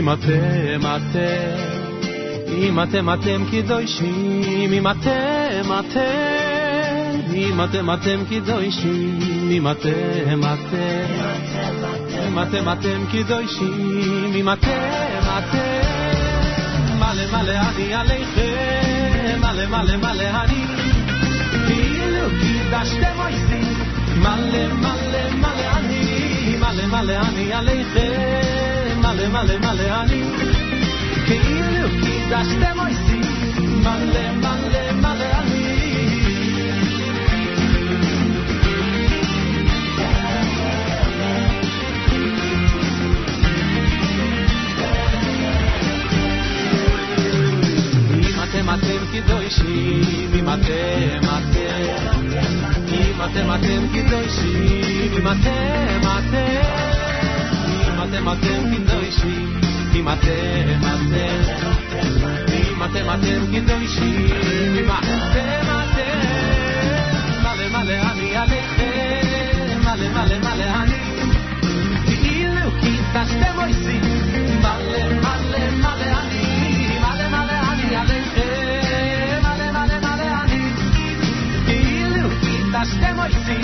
אם אתם אתם, אם אתם אתם קדושים, אם אתם אתם, אם אתם אתם קדושים, אם אתם אתם, אם אתם אתם קדושים, אם אתם אתם, מלא מלא אני עליכם, מלא מלא מלא אני, כאילו קידשתם אויסי, מלא מלא מלא אני, מלא מלא אני עליכם, מלא מלא מלא אני, כאילו קידשתם אויסי, מלא מלא מלא אני. אם אתם אתם קדושים, אם אתם אתם, אם אתם אתם קדושים, אם אתם אתם, אם אתם אתם קדושים, אם אתם אתם, אם אתם אתם קדושים, אם אתם אתם, מלא מלא אני עליכם, מלא מלא מלא אני, כאילו קידשתם אויסי, מלא מלא מלא אני, מלא מלא אני עליכם, מלא מלא מלא אני, כאילו קידשתם אויסי,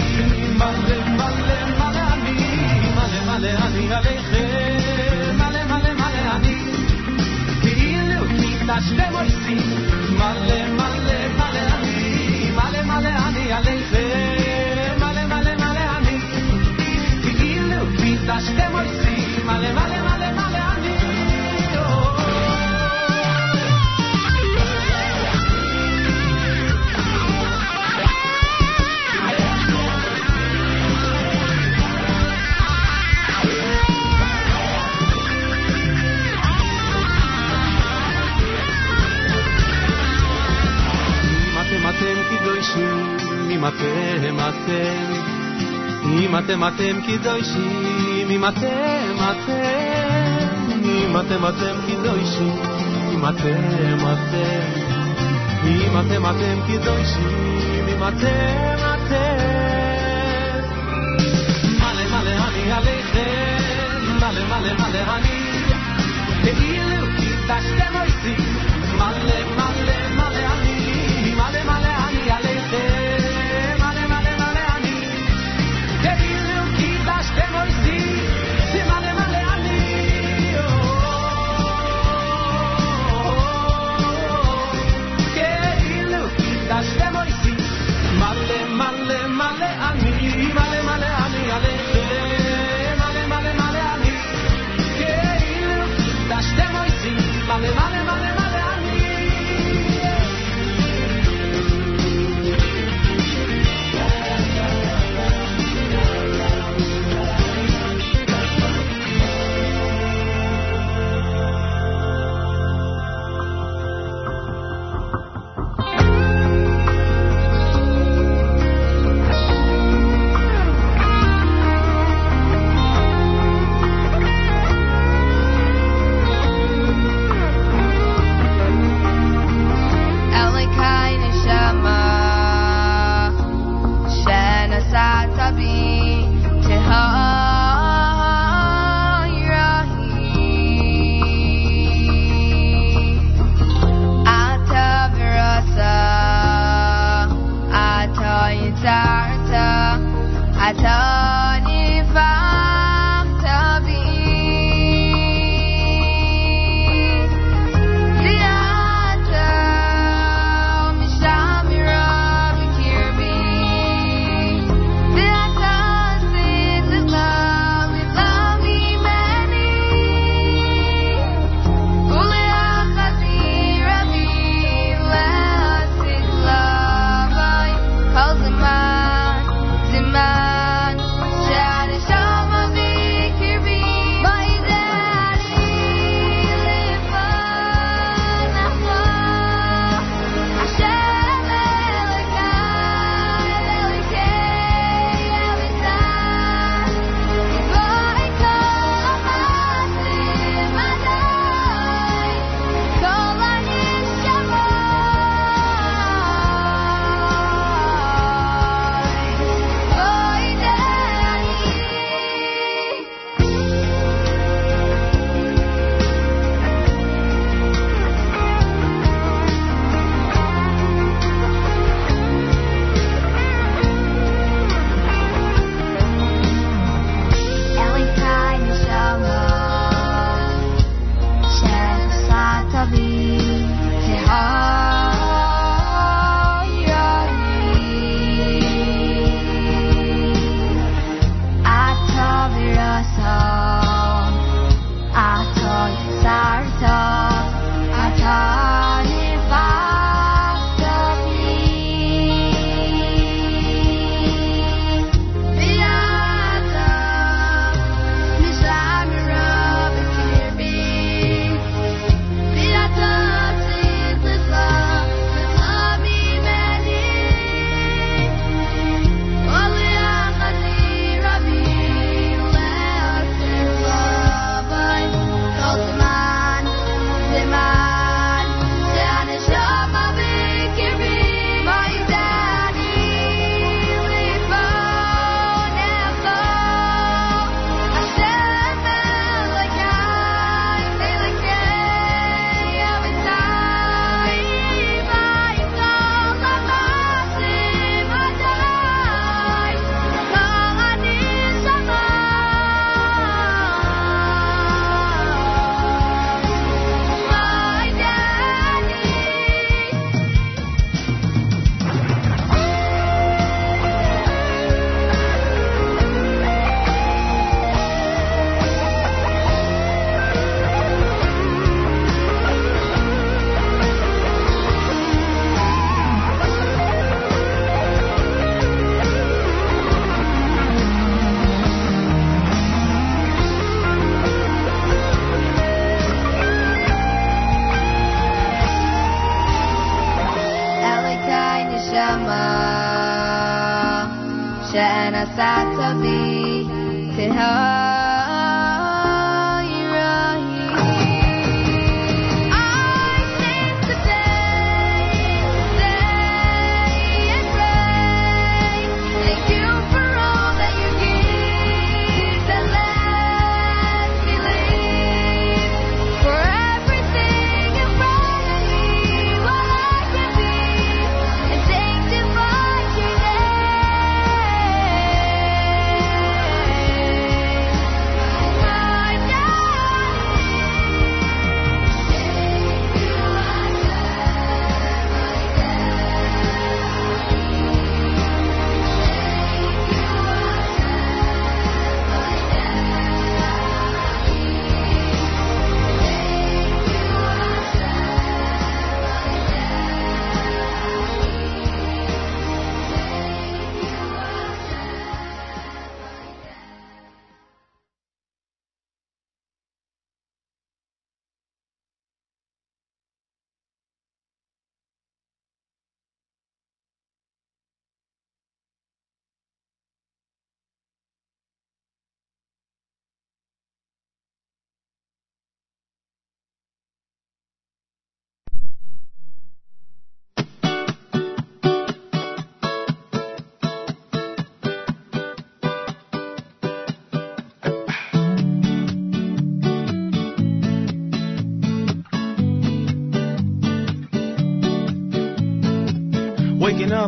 מלא מלא מלא אני, מלא מלא אני עליכם, much democracy. אתם אתם קדושים, אם אתם אתם, אם אתם אתם קדושים, אם אתם אתם, אם אתם אתם קדושים, אם אתם אתם, מלא מלא אני עליכם, מלא מלא מלא אני, כאילו קידשתם אויסי, מלא מלא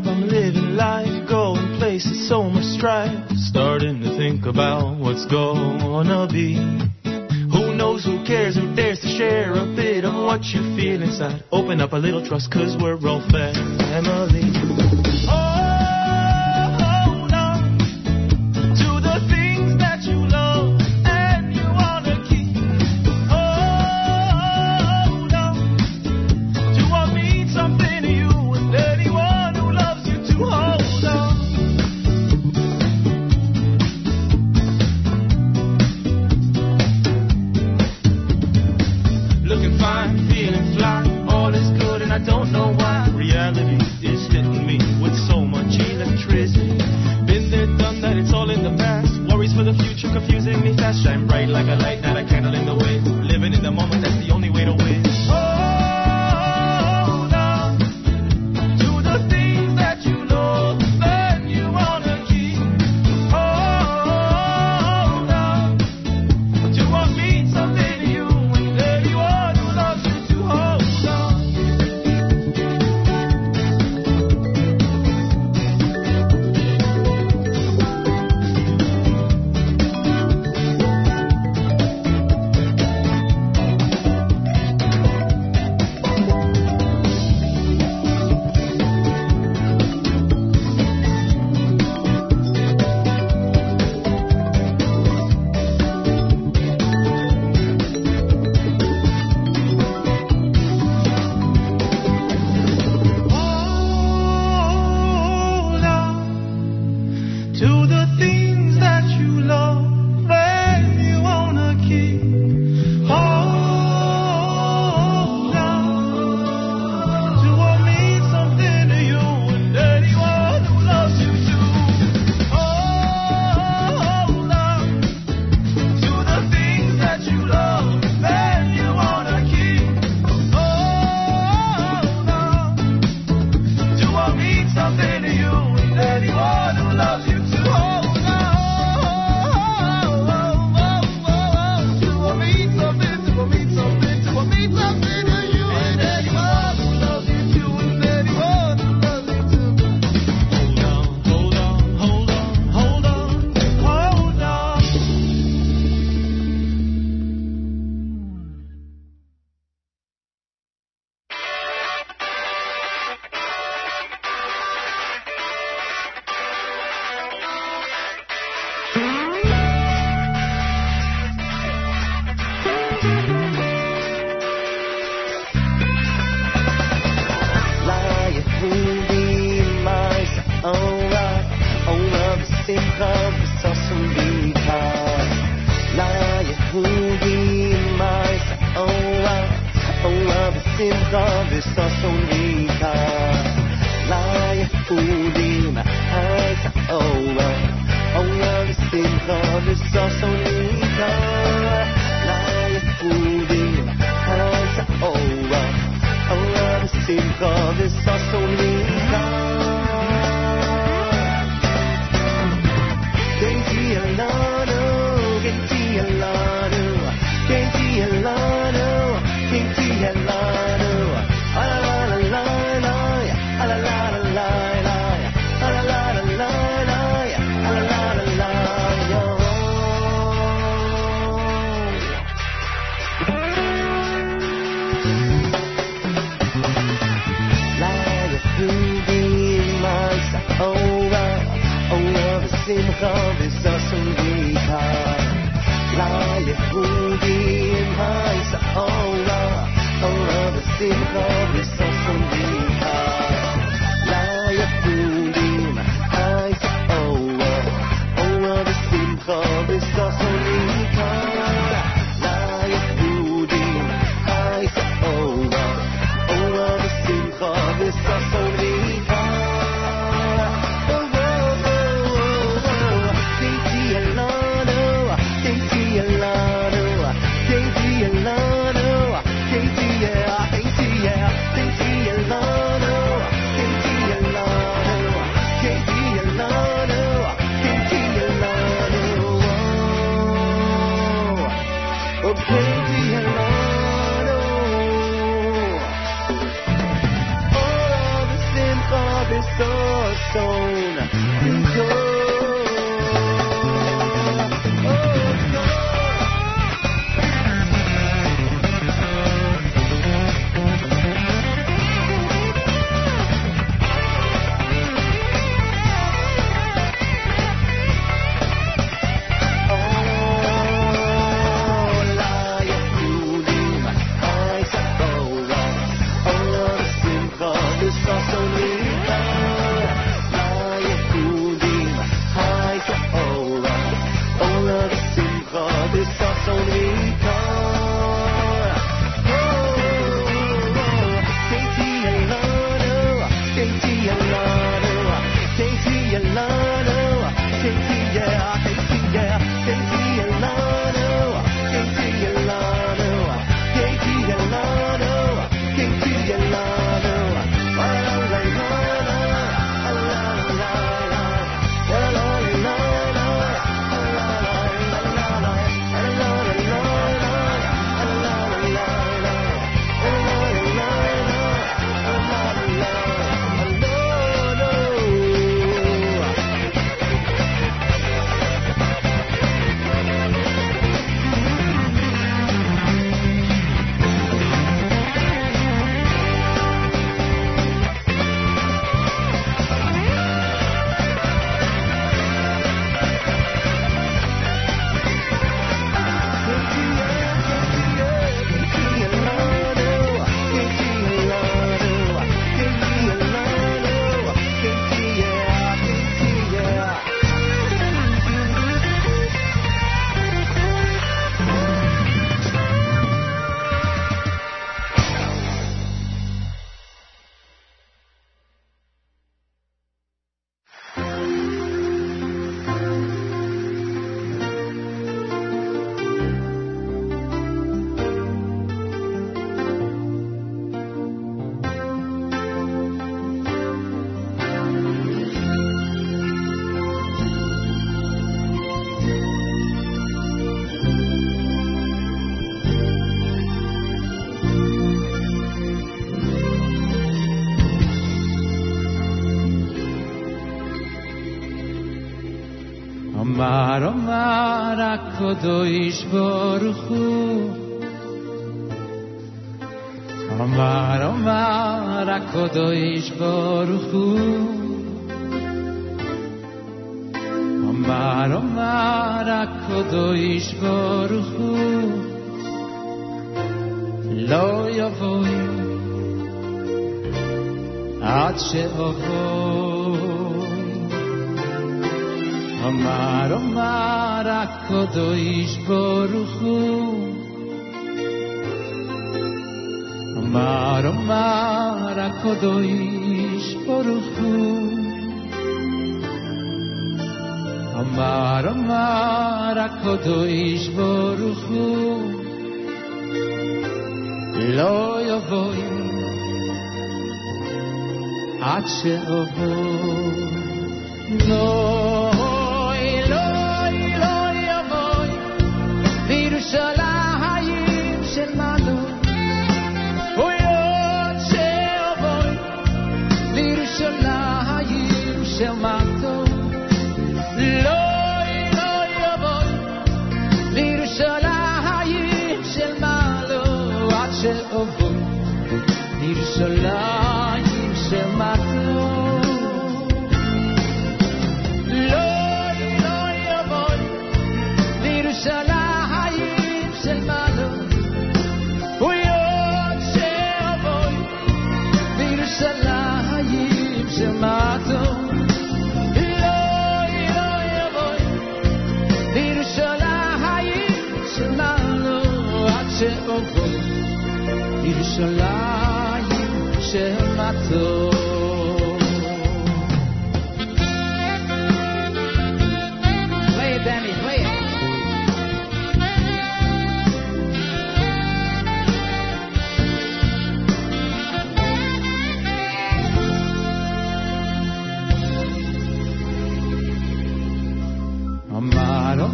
I'm living life, going places, so much strife. Starting to think about what's gonna be. Who knows, who cares, who dares to share a bit of what you feel inside? Open up a little trust, cause we're all family. HaKadosh Baruch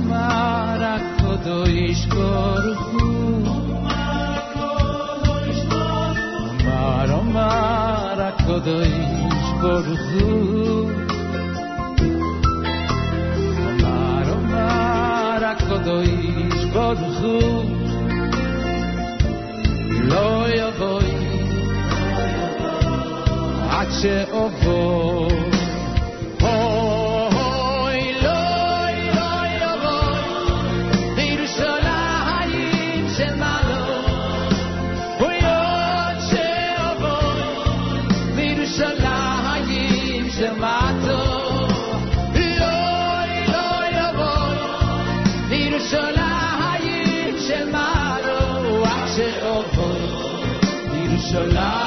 már akkod is korhú. Már a már akkod is korhú. Már a már akkod is korhú. לא יבואי עד שאובוא Shalom.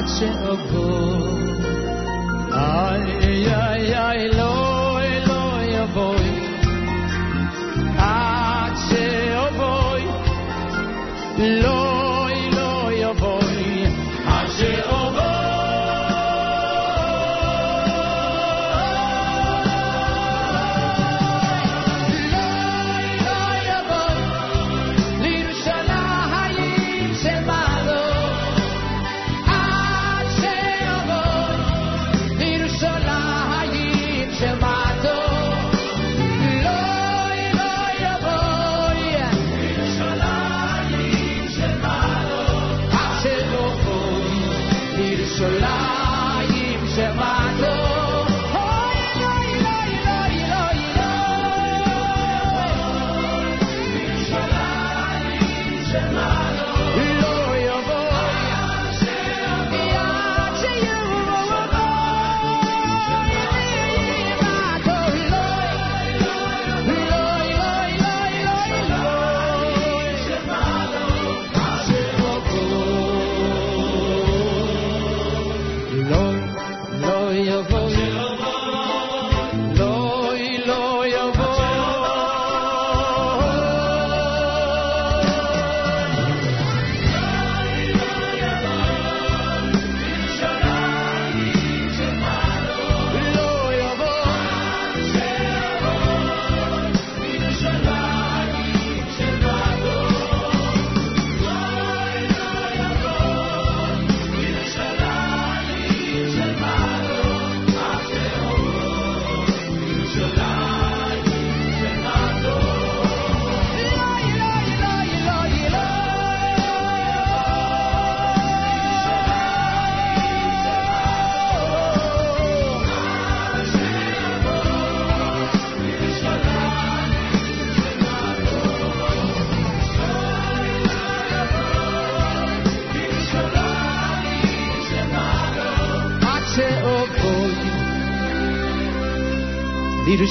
patrzę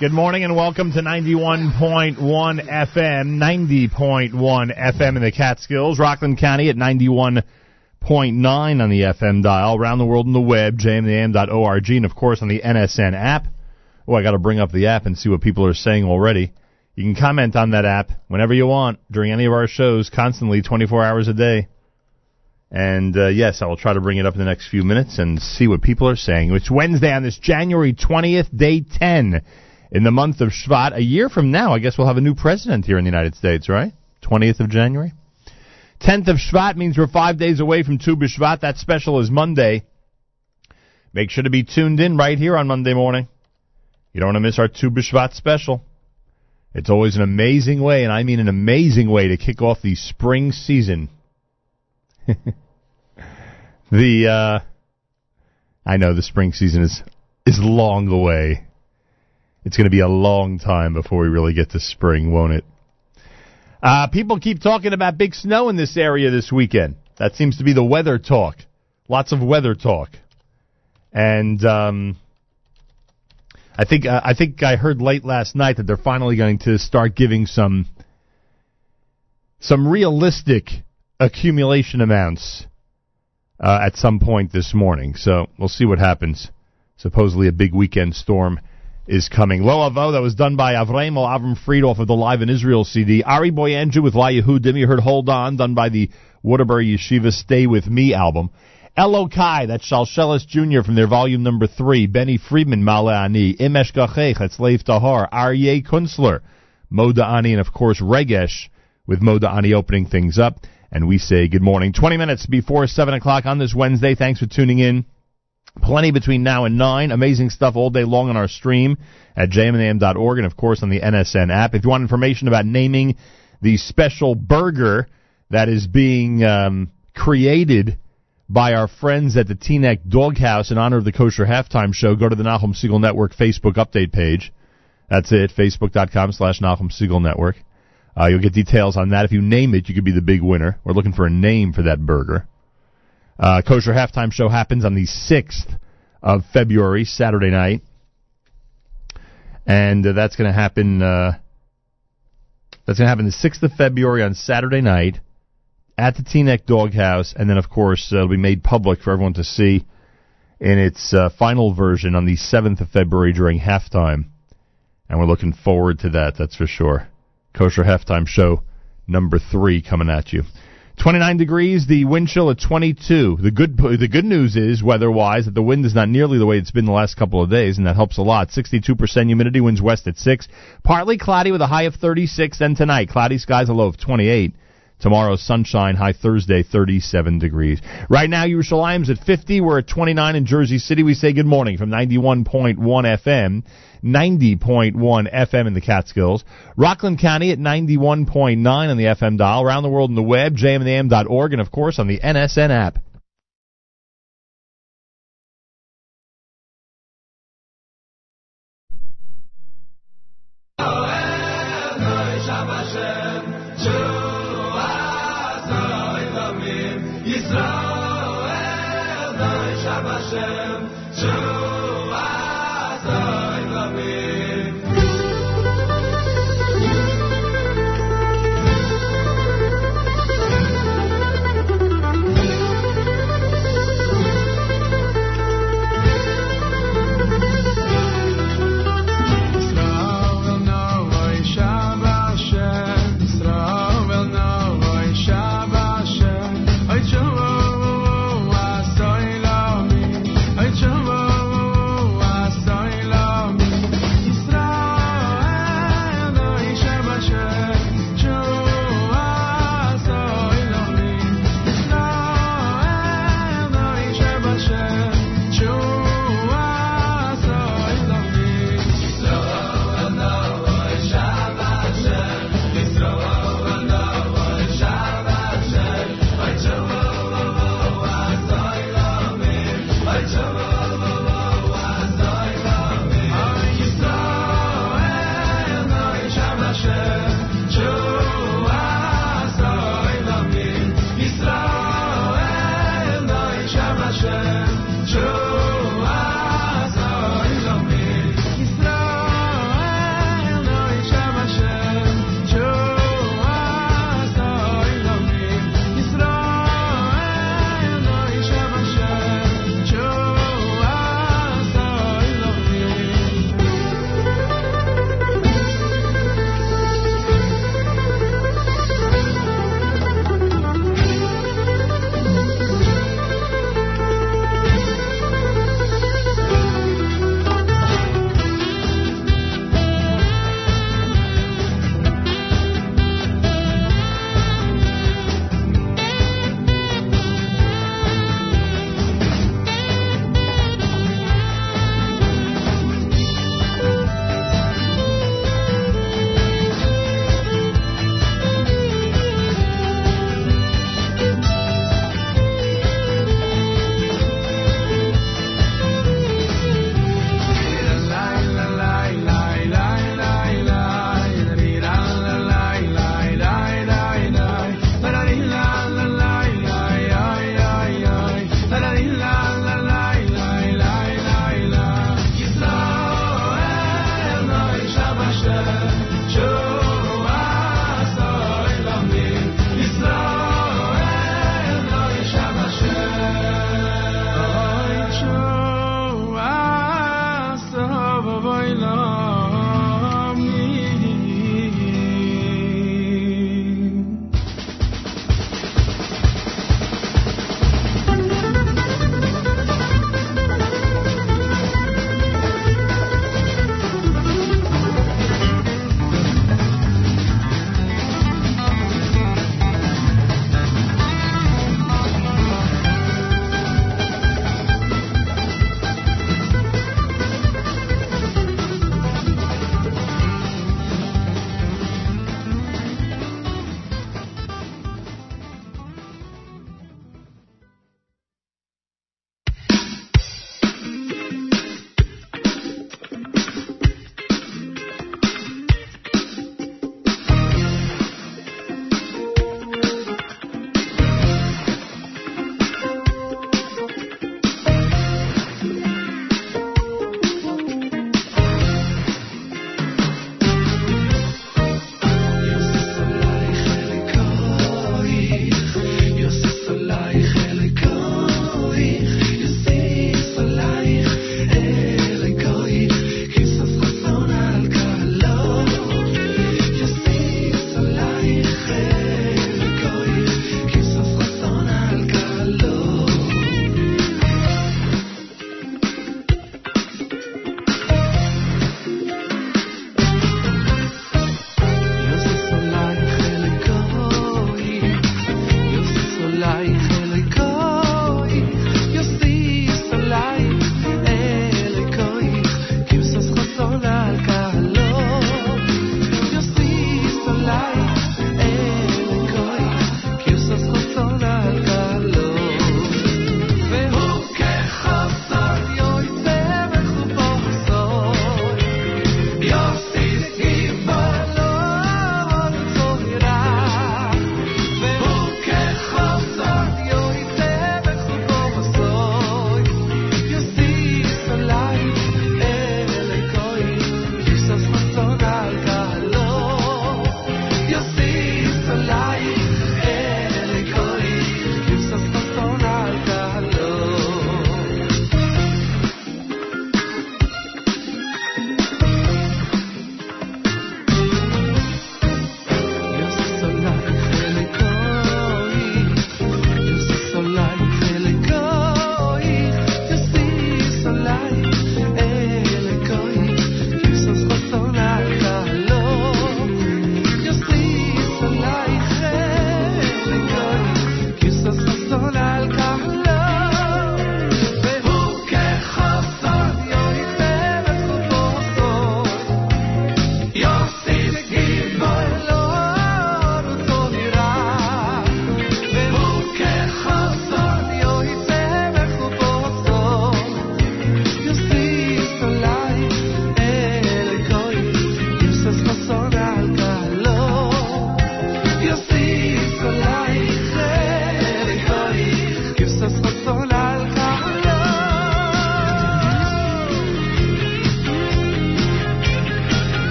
Good morning and welcome to 91.1 FM, 90.1 FM in the Catskills, Rockland County at 91.9 on the FM dial, around the world on the web, jmintheam.org, and of course on the NSN app. Oh, I got to bring up the app and see what people are saying already. You can comment on that app whenever you want during any of our shows, constantly, 24 hours a day. And uh, yes, I will try to bring it up in the next few minutes and see what people are saying. It's Wednesday on this January 20th, day 10 in the month of Shvat. A year from now, I guess we'll have a new president here in the United States, right? 20th of January. 10th of Shvat means we're five days away from Tu B'Shvat. That special is Monday. Make sure to be tuned in right here on Monday morning. You don't want to miss our Tu B'Shvat special. It's always an amazing way, and I mean an amazing way, to kick off the spring season. the uh, I know the spring season is is long away. It's going to be a long time before we really get to spring, won't it? Uh, people keep talking about big snow in this area this weekend. That seems to be the weather talk. Lots of weather talk, and um, I think uh, I think I heard late last night that they're finally going to start giving some some realistic accumulation amounts uh, at some point this morning. So we'll see what happens. Supposedly a big weekend storm is coming. Lo Avo, that was done by Avremo Avram Fried off of the Live in Israel CD. Ari Boiangiu with La Yehudim. You heard Hold On, done by the Waterbury Yeshiva Stay With Me album. Elokai, that's Shalshelis Jr. from their volume number three. Benny Friedman, Male Ani. Imesh Gachech, that's Leif Tahar. Aryeh Kunstler, Moda Ani, and of course Regesh with Moda Ani opening things up. And we say good morning. 20 minutes before 7 o'clock on this Wednesday. Thanks for tuning in. Plenty between now and 9. Amazing stuff all day long on our stream at jmintheam.org and, of course, on the NSN app. If you want information about naming the special burger that is being um, created by our friends at the Teaneck Doghouse in honor of the Kosher Halftime Show, go to the Nachum Segal Network Facebook update page. That's it, facebook.com slash Nachum Segal Network. Uh, you'll get details on that. If you name it, you could be the big winner. We're looking for a name for that burger. Uh, Kosher Halftime Show happens on the 6th of February, Saturday night. And uh, that's going to happen, uh, that's going to happen the 6th of February on Saturday night at the Teaneck Doghouse. And then, of course, uh, it'll be made public for everyone to see in its uh, final version on the 7th of February during halftime. And we're looking forward to that, that's for sure. Kosher Halftime Show number three coming at you. 29 degrees, the wind chill at 22. The good the good news is weather-wise that the wind is not nearly the way it's been the last couple of days, and that helps a lot. 62% humidity, winds west at 6. Partly cloudy with a high of 36, and tonight cloudy skies, a low of 28. Tomorrow, sunshine, high Thursday, 37 degrees. Right now, Yerushalayim's at 50. We're at 29 in Jersey City. We say good morning from 91.1 FM, 90.1 FM in the Catskills. Rockland County at 91.9 on the FM dial. Around the world in the web, jmintheam.org, and of course on the NSN app.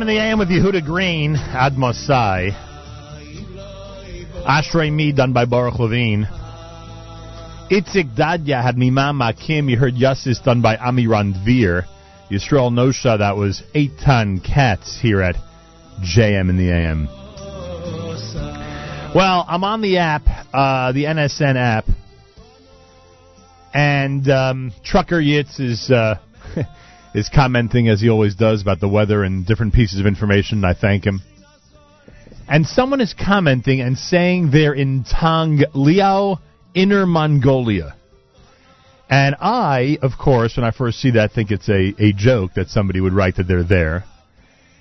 In the AM with Yehuda Green, Ad Mosai. Ashrei Me, done by Baruch Levine. Itzik Dadya had Mimam Makim. You heard Yassis, done by Amiran Dvir. Yisrael Nosha, that was Eight Ton Cats here at JM in the AM. Well, I'm on the app, uh, the NSN app, and um, Trucker Yitz is uh, is commenting as he always does about the weather and different pieces of information. I thank him. And someone is commenting and saying they're in Tong Liao, Inner Mongolia. And I, of course, when I first see that, think it's a, a joke that somebody would write that they're there.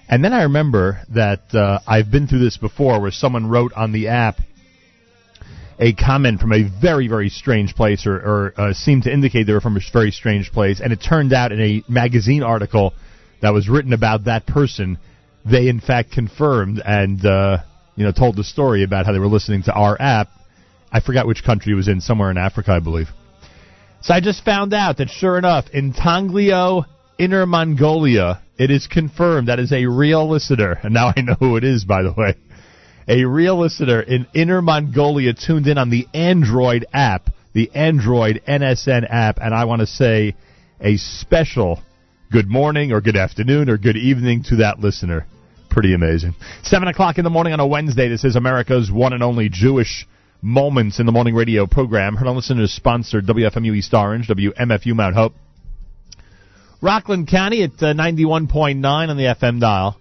And then I remember that uh, I've been through this before where someone wrote on the app a comment from a very, very strange place or, or uh, seemed to indicate they were from a very strange place. And it turned out in a magazine article that was written about that person, they in fact confirmed and, uh, you know, told the story about how they were listening to our app. I forgot which country it was in, somewhere in Africa, I believe. So I just found out that sure enough, in Tongliao, Inner Mongolia, it is confirmed that is a real listener. And now I know who it is, by the way. A real listener in Inner Mongolia tuned in on the Android app, the Android NSN app, and I want to say a special good morning or good afternoon or good evening to that listener. Pretty amazing. Seven o'clock in the morning on a Wednesday. This is America's one and only Jewish Moments in the Morning Radio program. Heard on listeners sponsored WFMU East Orange, WMFU Mount Hope. Rockland County at uh, 91.9 on the FM dial.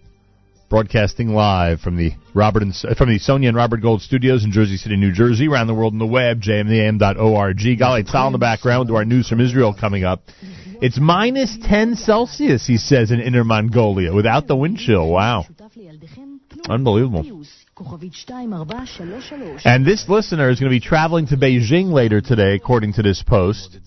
Broadcasting live from the Robert and, uh, from the Sonia and Robert Gold Studios in Jersey City, New Jersey. Around the world on the web, jmintheam.org. Galei Tzal in the background. To our news from Israel coming up. It's minus 10 Celsius, he says, in Inner Mongolia without the wind chill. Wow. Unbelievable. And this listener is going to be traveling to Beijing later today, according to this post.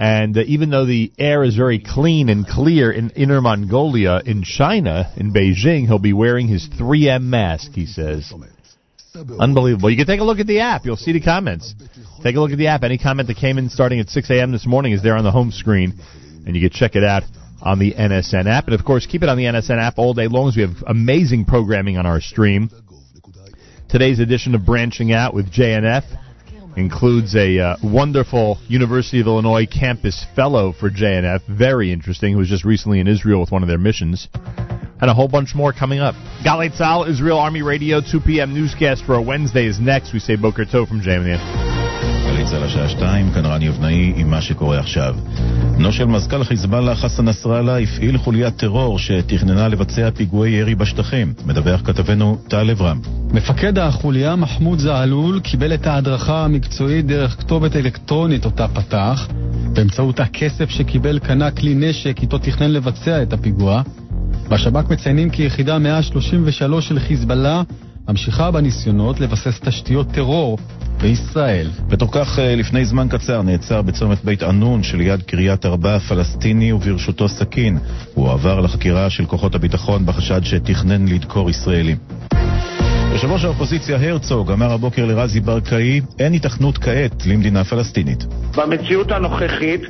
And uh, even though the air is very clean and clear in Inner Mongolia, in China, in Beijing, he'll be wearing his 3M mask, he says. Unbelievable. You can take a look at the app. You'll see the comments. Take a look at the app. Any comment that came in starting at 6 a.m. this morning is there on the home screen, and you can check it out on the NSN app. And of course, keep it on the NSN app all day long as we have amazing programming on our stream. Today's edition of Branching Out with JNF includes a uh, wonderful University of Illinois campus fellow for JNF, very interesting, who was just recently in Israel with one of their missions, and a whole bunch more coming up. Galei Tzal, Israel Army Radio, 2 p.m. newscast for a Wednesday is next. We say Boker Tov from JMN. גלי צה"ל השעה שתיים, כאן רני אבנאי עם מה שקורה עכשיו. בנו של מזכ"ל חיזבאללה חסן נסראללה הפעיל חוליית טרור שתכננה לבצע פיגועי ירי בשטחים. מדווח כתבנו טל אברהם. מפקד החוליה מחמוד זעלול קיבל את ההדרכה המקצועית דרך כתובת אלקטרונית אותה פתח. באמצעות הכסף שקיבל קנה כלי נשק איתו תכנן לבצע את הפיגוע. בשב"כ מציינים כי יחידה 133 של חיזבאללה ממשיכה בניסיונות לבסס תשתיות טרור בישראל. בתוך כך, אה, לפני זמן קצר נעצר בצומת בית ענון שליד קריית ארבע פלסטיני וברשותו סכין. הוא הועבר לחקירה של כוחות הביטחון בחשד שתכנן לדקור ישראלים. יושב ראש האופוזיציה הרצוג אמר הבוקר לרזי ברקאי, אין היתכנות כעת למדינה פלסטינית. במציאות הנוכחית,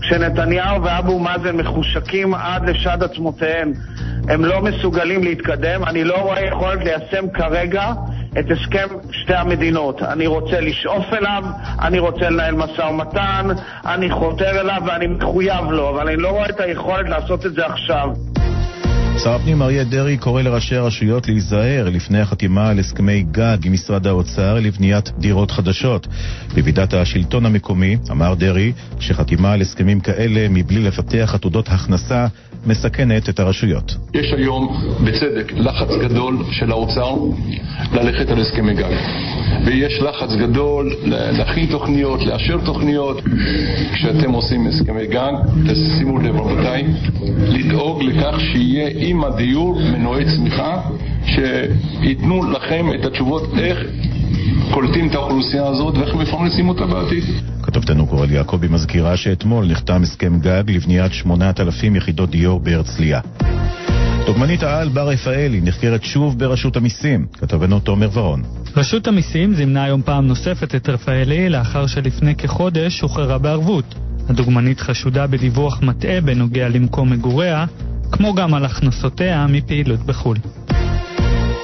כשנתניהו ואבו מאזן מחושקים עד לשד עצמותיהם, הם לא מסוגלים להתקדם. אני לא רואה יכולת ליישם כרגע את הסכם שתי המדינות. אני רוצה לשאוף אליו, אני רוצה לנהל משא ומתן, אני חותר אליו ואני מחויב לו, אבל אני לא רואה את היכולת לעשות את זה עכשיו. שר הפנים אריה דרעי קורא לראשי הרשויות להיזהר לפני החתימה על הסכמי גג עם משרד האוצר לבניית דירות חדשות. בוועידת השלטון המקומי אמר דרעי שחתימה על הסכמים כאלה מבלי לפתח עתודות הכנסה מסכנת את הרשויות. יש היום, בצדק, לחץ גדול של האוצר ללכת על הסכמי גג. ויש לחץ גדול להכין תוכניות, לאשר תוכניות. כשאתם עושים הסכמי גג, תשימו לב רבותיי, לדאוג לכך שיהיה עם הדיור מנועי צמיחה שייתנו לכם את התשובות איך קולטים את האוכלוסייה הזאת ואיך מפרנסים אותה בעתיד. כתבתנו קורל יעקבי מזכירה שאתמול נחתם הסכם גג לבניית 8,000 יחידות דיור בהרצליה. דוגמנית העל בר רפאלי נחקרת שוב ברשות המיסים, כתבנו תומר ורון. רשות המיסים זימנה היום פעם נוספת את רפאלי לאחר שלפני כחודש שוחררה בערבות. הדוגמנית חשודה בדיווח מטעה בנוגע למקום מגוריה, כמו גם על הכנסותיה מפעילות בחו"ל.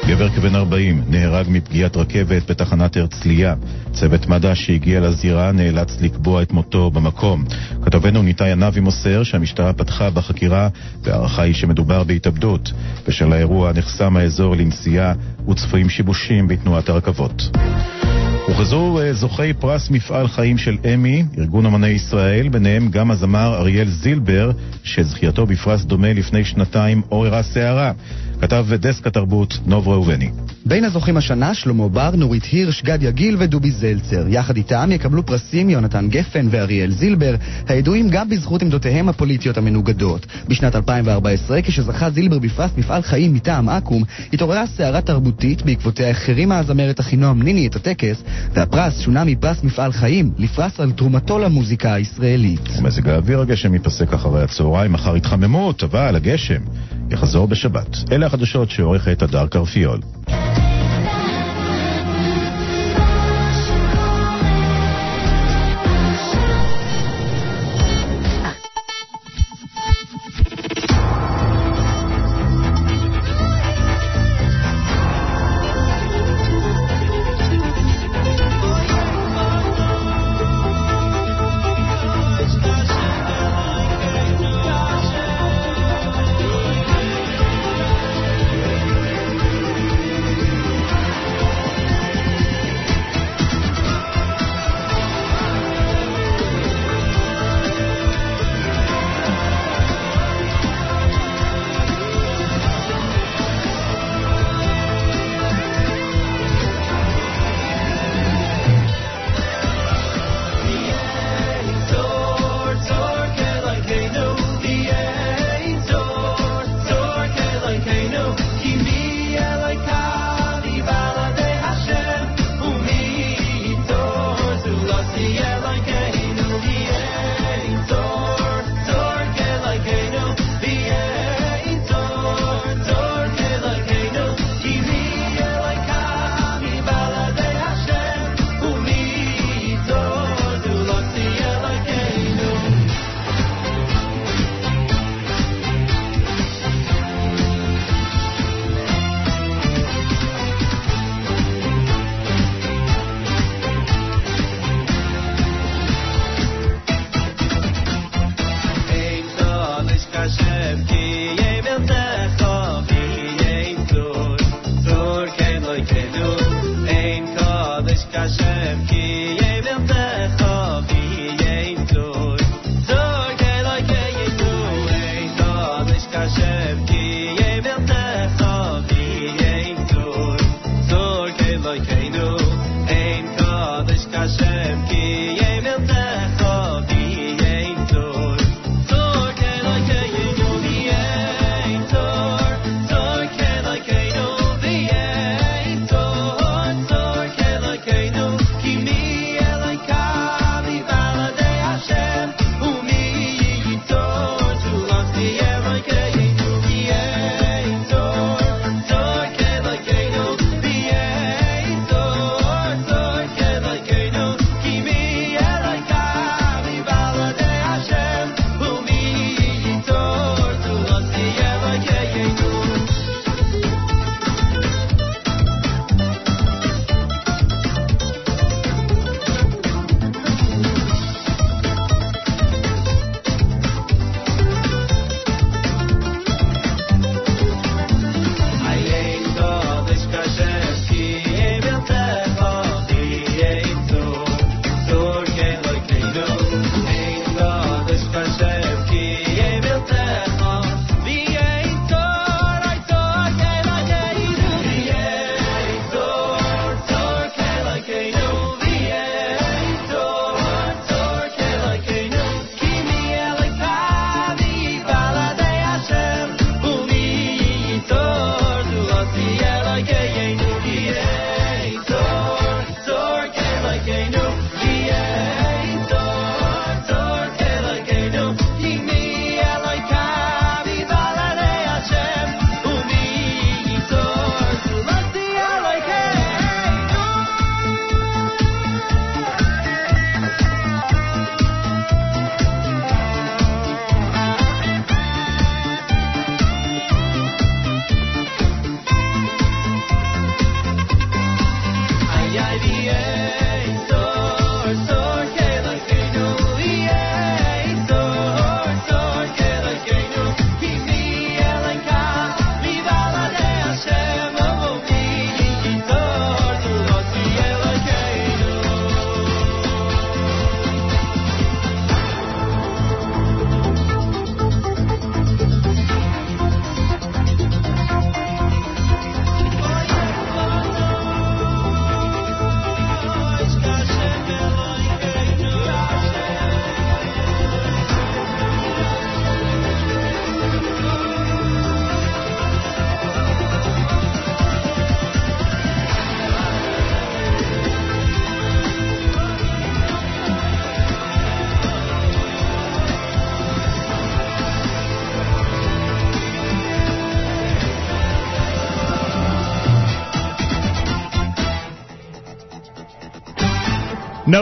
גבר כבן 40 נהרג מפגיעת רכבת בתחנת הרצליה. צוות מד"א שהגיע לזירה נאלץ לקבוע את מותו במקום. כתבנו ניתאי ענבי מוסר שהמשטרה פתחה בחקירה וההערכה היא שמדובר בהתאבדות. בשל האירוע נחסם האזור לנסיעה וצפויים שיבושים בתנועת הרכבות. הוכרזו אה, זוכי פרס מפעל חיים של אמי, ארגון אמני ישראל, ביניהם גם הזמר אריאל זילבר, שזכייתו בפרס דומה לפני שנתיים עוררה סערה. כתב דסק התרבות נוב ראובני. בין הזוכים השנה שלמה בר, נורית הירש, גד יגיל ודובי זלצר. יחד איתם יקבלו פרסים יונתן גפן ואריאל זילבר, הידועים גם בזכות עמדותיהם הפוליטיות המנוגדות. בשנת 2014, כשזכה זילבר בפרס מפעל חיים מטעם אקו"ם, התעוררה סערה תרבותית, בעקבותיה החרימה הזמרת אחינועם ניני את הטקס, והפרס שונה מפרס מפעל חיים לפרס על תרומתו למוזיקה הישראלית. ומזג האוויר הגשם ייפסק אחרי הצהריים, מחר התחממות, אבל הגשם יחזור בשבת. אלה החדשות שעורכת הדר קרפיול.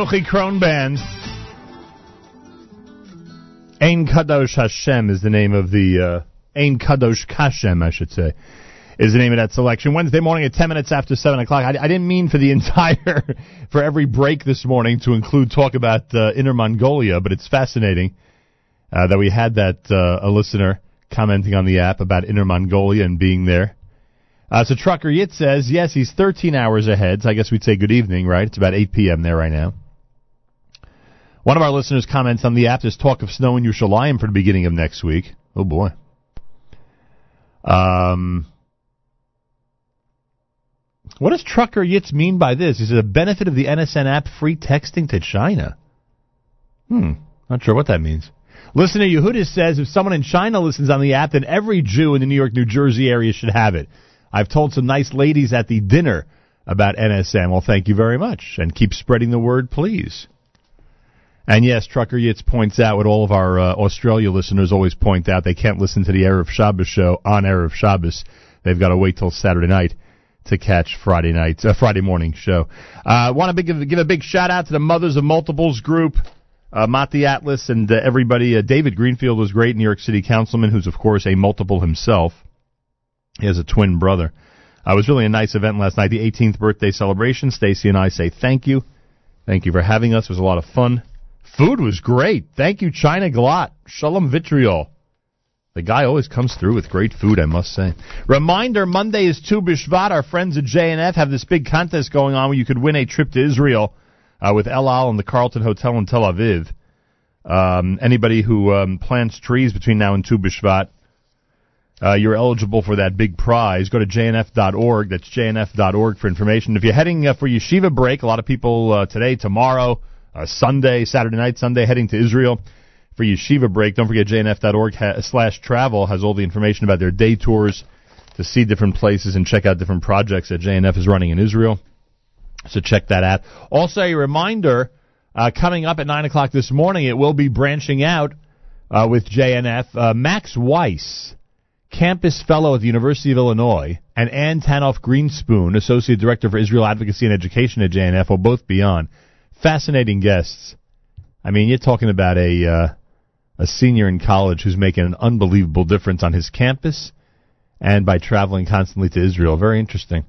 Nochi Krohn Band. Ein Kadosh Hashem is the name of the, uh, Ein Kadosh Kashem, I should say, is the name of that selection. Wednesday morning at 10 minutes after 7 o'clock. I, I didn't mean for the entire, for every break this morning to include talk about uh, Inner Mongolia, but it's fascinating uh, that we had that, uh, a listener commenting on the app about Inner Mongolia and being there. Uh, so Trucker Yitz says, yes, he's 13 hours ahead, so I guess we'd say good evening, right? It's about 8 p.m. there right now. One of our listeners comments on the app, there's talk of snow in Yerushalayim for the beginning of next week. Oh boy. Um, what does Trucker Yitz mean by this? Is it a benefit of the NSN app free texting to China? Hmm, not sure what that means. Listener Yehudis says if someone in China listens on the app, then every Jew in the New York, New Jersey area should have it. I've told some nice ladies at the dinner about NSN. Well, thank you very much. And keep spreading the word, please. And yes, Trucker Yitz points out what all of our uh, Australia listeners always point out. They can't listen to the Erev Shabbos show on Erev Shabbos. They've got to wait till Saturday night to catch Friday night, uh, Friday morning show. I uh, want to give, give a big shout out to the Mothers of Multiples group, uh, Mati Atlas and uh, everybody. Uh, David Greenfield was great, New York City councilman, who's of course a multiple himself. He has a twin brother. Uh, it was really a nice event last night, the 18th birthday celebration. Stacy and I say thank you. Thank you for having us. It was a lot of fun. Food was great. Thank you, China Glatt. Shalom Vitriol. The guy always comes through with great food, I must say. Reminder, Monday is Tu B'Shvat. Our friends at JNF have this big contest going on where you could win a trip to Israel uh, with El Al and the Carlton Hotel in Tel Aviv. Um, anybody who um, plants trees between now and Tu B'Shvat, uh, you're eligible for that big prize. Go to jnf.org. That's jnf.org for information. If you're heading uh, for yeshiva break, a lot of people uh, today, tomorrow, uh, Sunday, Saturday night, Sunday, heading to Israel for yeshiva break. Don't forget jnf.org ha- slash travel has all the information about their day tours to see different places and check out different projects that JNF is running in Israel. So check that out. Also, a reminder, uh, coming up at 9 o'clock this morning, it will be branching out uh, with JNF. Uh, Max Weiss, campus fellow at the University of Illinois, and Ann Tanoff Greenspoon, associate director for Israel Advocacy and Education at JNF, will both be on. Fascinating guests. I mean, you're talking about a uh, a senior in college who's making an unbelievable difference on his campus and by traveling constantly to Israel. Very interesting.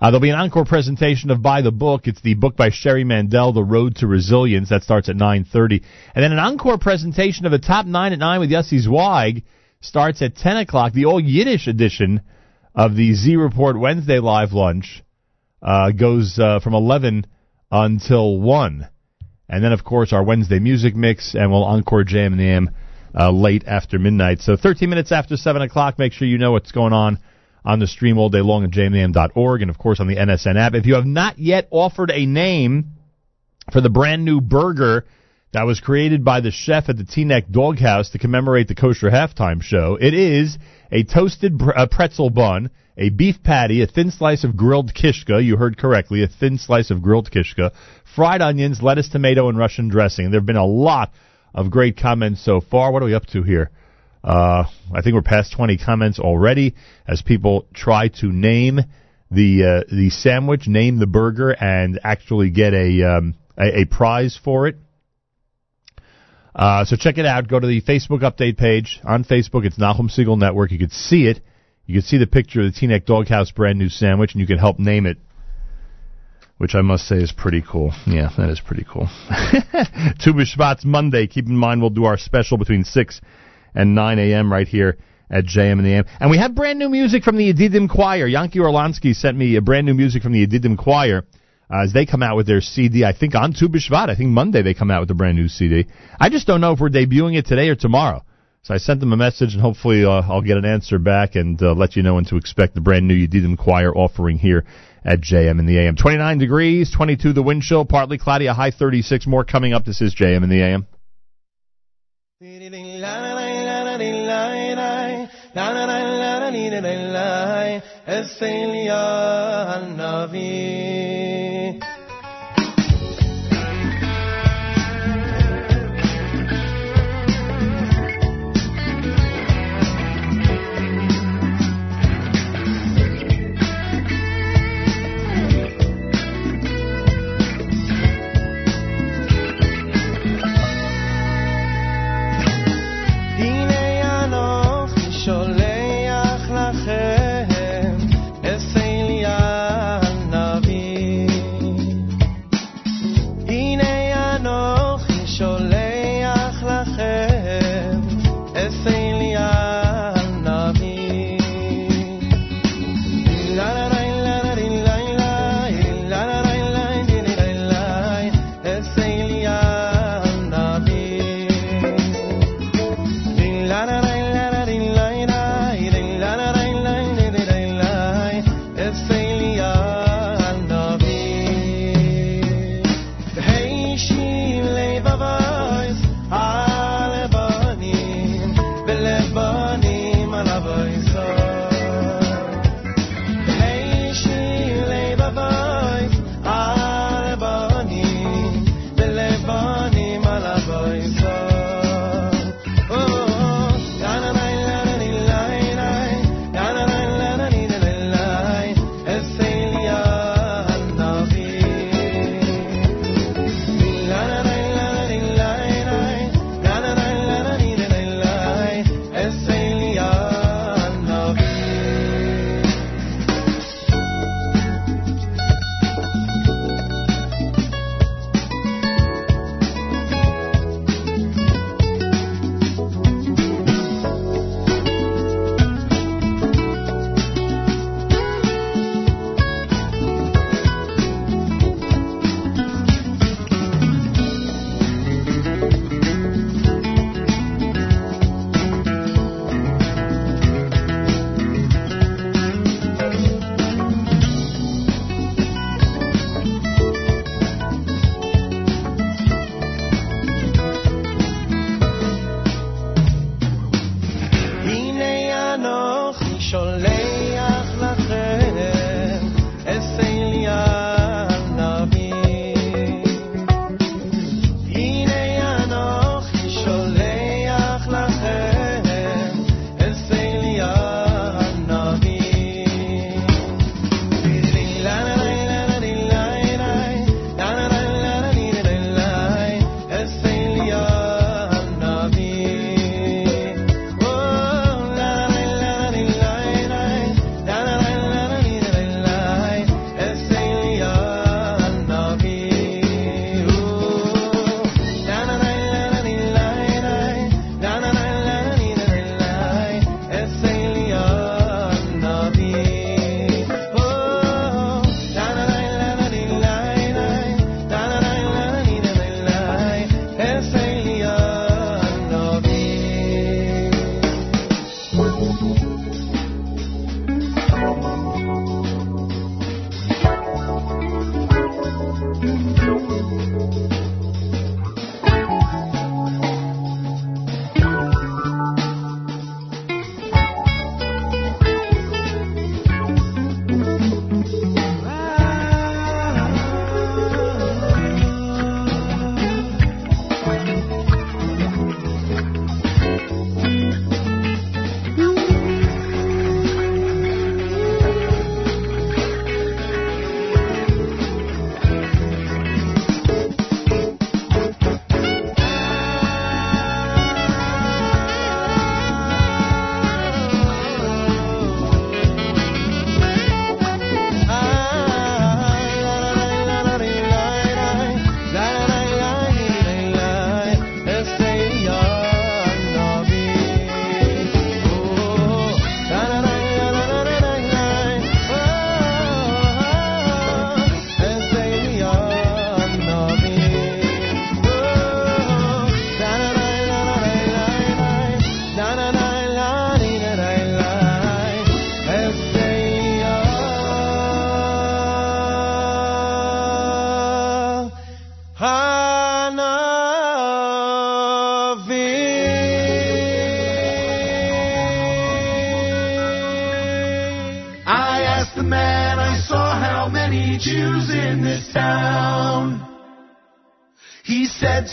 Uh, there'll be an encore presentation of By the Book. It's the book by Sherri Mandell, The Road to Resilience. That starts at 9.30. And then an encore presentation of the Top 9 at 9 with Yossi Zweig starts at 10 o'clock. The all Yiddish edition of the Z Report Wednesday live lunch uh, goes uh, from 11 until 1. And then, of course, our Wednesday music mix, and we'll encore Jam and AM uh, late after midnight. So 13 minutes after 7 o'clock, make sure you know what's going on on the stream all day long at jmam.org and, of course, on the NSN app. If you have not yet offered a name for the brand new burger that was created by the chef at the Teaneck Doghouse to commemorate the kosher halftime show, it is a toasted uh, pretzel bun, a beef patty, a thin slice of grilled kishka, you heard correctly, a thin slice of grilled kishka, fried onions, lettuce, tomato, and Russian dressing. There have been a lot of great comments so far. What are we up to here? Uh, I think we're past 20 comments already as people try to name the uh, the sandwich, name the burger, and actually get a um, a, a prize for it. Uh, so check it out. Go to the Facebook update page on Facebook. It's Nachum Segal Network. You could see it. You could see the picture of the Teaneck Doghouse brand new sandwich, and you can help name it which I must say is pretty cool. Yeah, that is pretty cool. Tu B'Shvat's Monday. Keep in mind we'll do our special between 6 and 9 a.m. right here at JM and the AM. And we have brand new music from the Yedidim Choir. Yanki Orlansky sent me a brand new music from the Yedidim Choir uh, as they come out with their CD. I think on Tu I think Monday they come out with a brand new CD. I just don't know if we're debuting it today or tomorrow. So I sent them a message, and hopefully uh, I'll get an answer back and uh, let you know when to expect the brand new Yedidim Choir offering here at JM in the AM. 29 degrees, 22 the wind chill, partly cloudy, a high 36. More coming up. This is JM in the AM.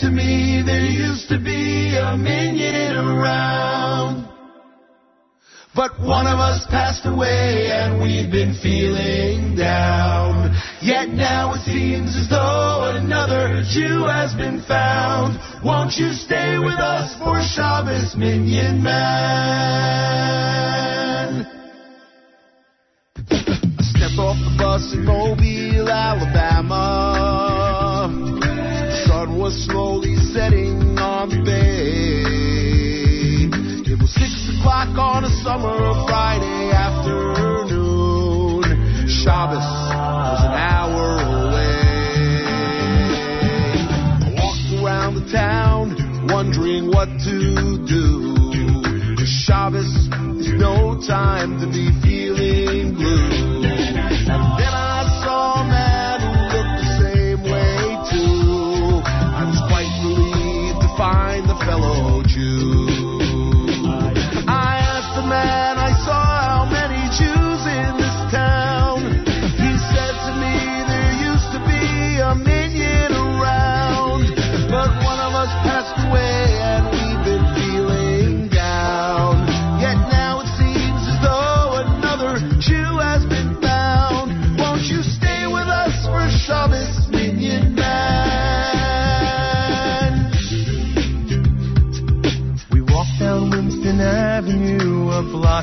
To me there used to be a minyan around. But one of us passed away and we've been feeling down. Yet now it seems as though another Jew has been found. Won't you stay with us for Shabbos, Minyan Man? I stepped off the bus in Mobile, Alabama. Was slowly setting on bay. It was six o'clock on a summer Friday afternoon. Shabbos was an hour away. I walked around the town, wondering what to do. Shabbos is no time to be feeling blue.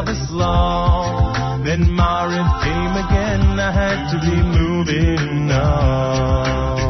Shabbos long. Then Maariv came again, I had to be moving on.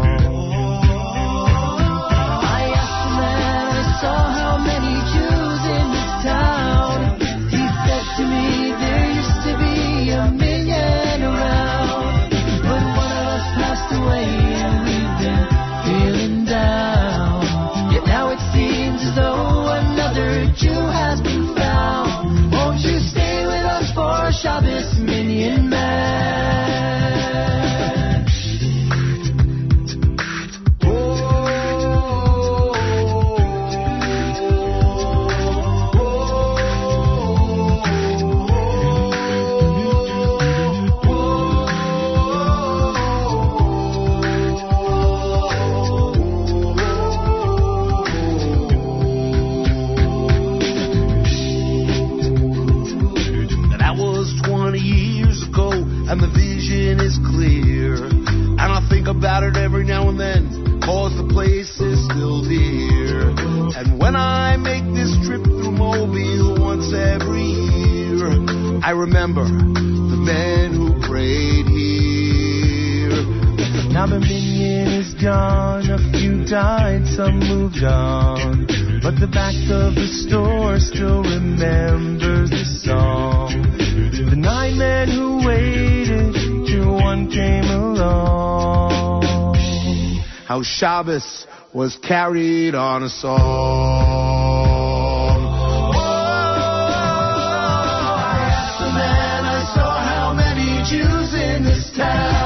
Remember the men who prayed here. Now the minyan is gone, a few died, some moved on. But the back of the store still remembers the song. The nine men who waited till one came along. How Shabbos was carried on a song. In this town.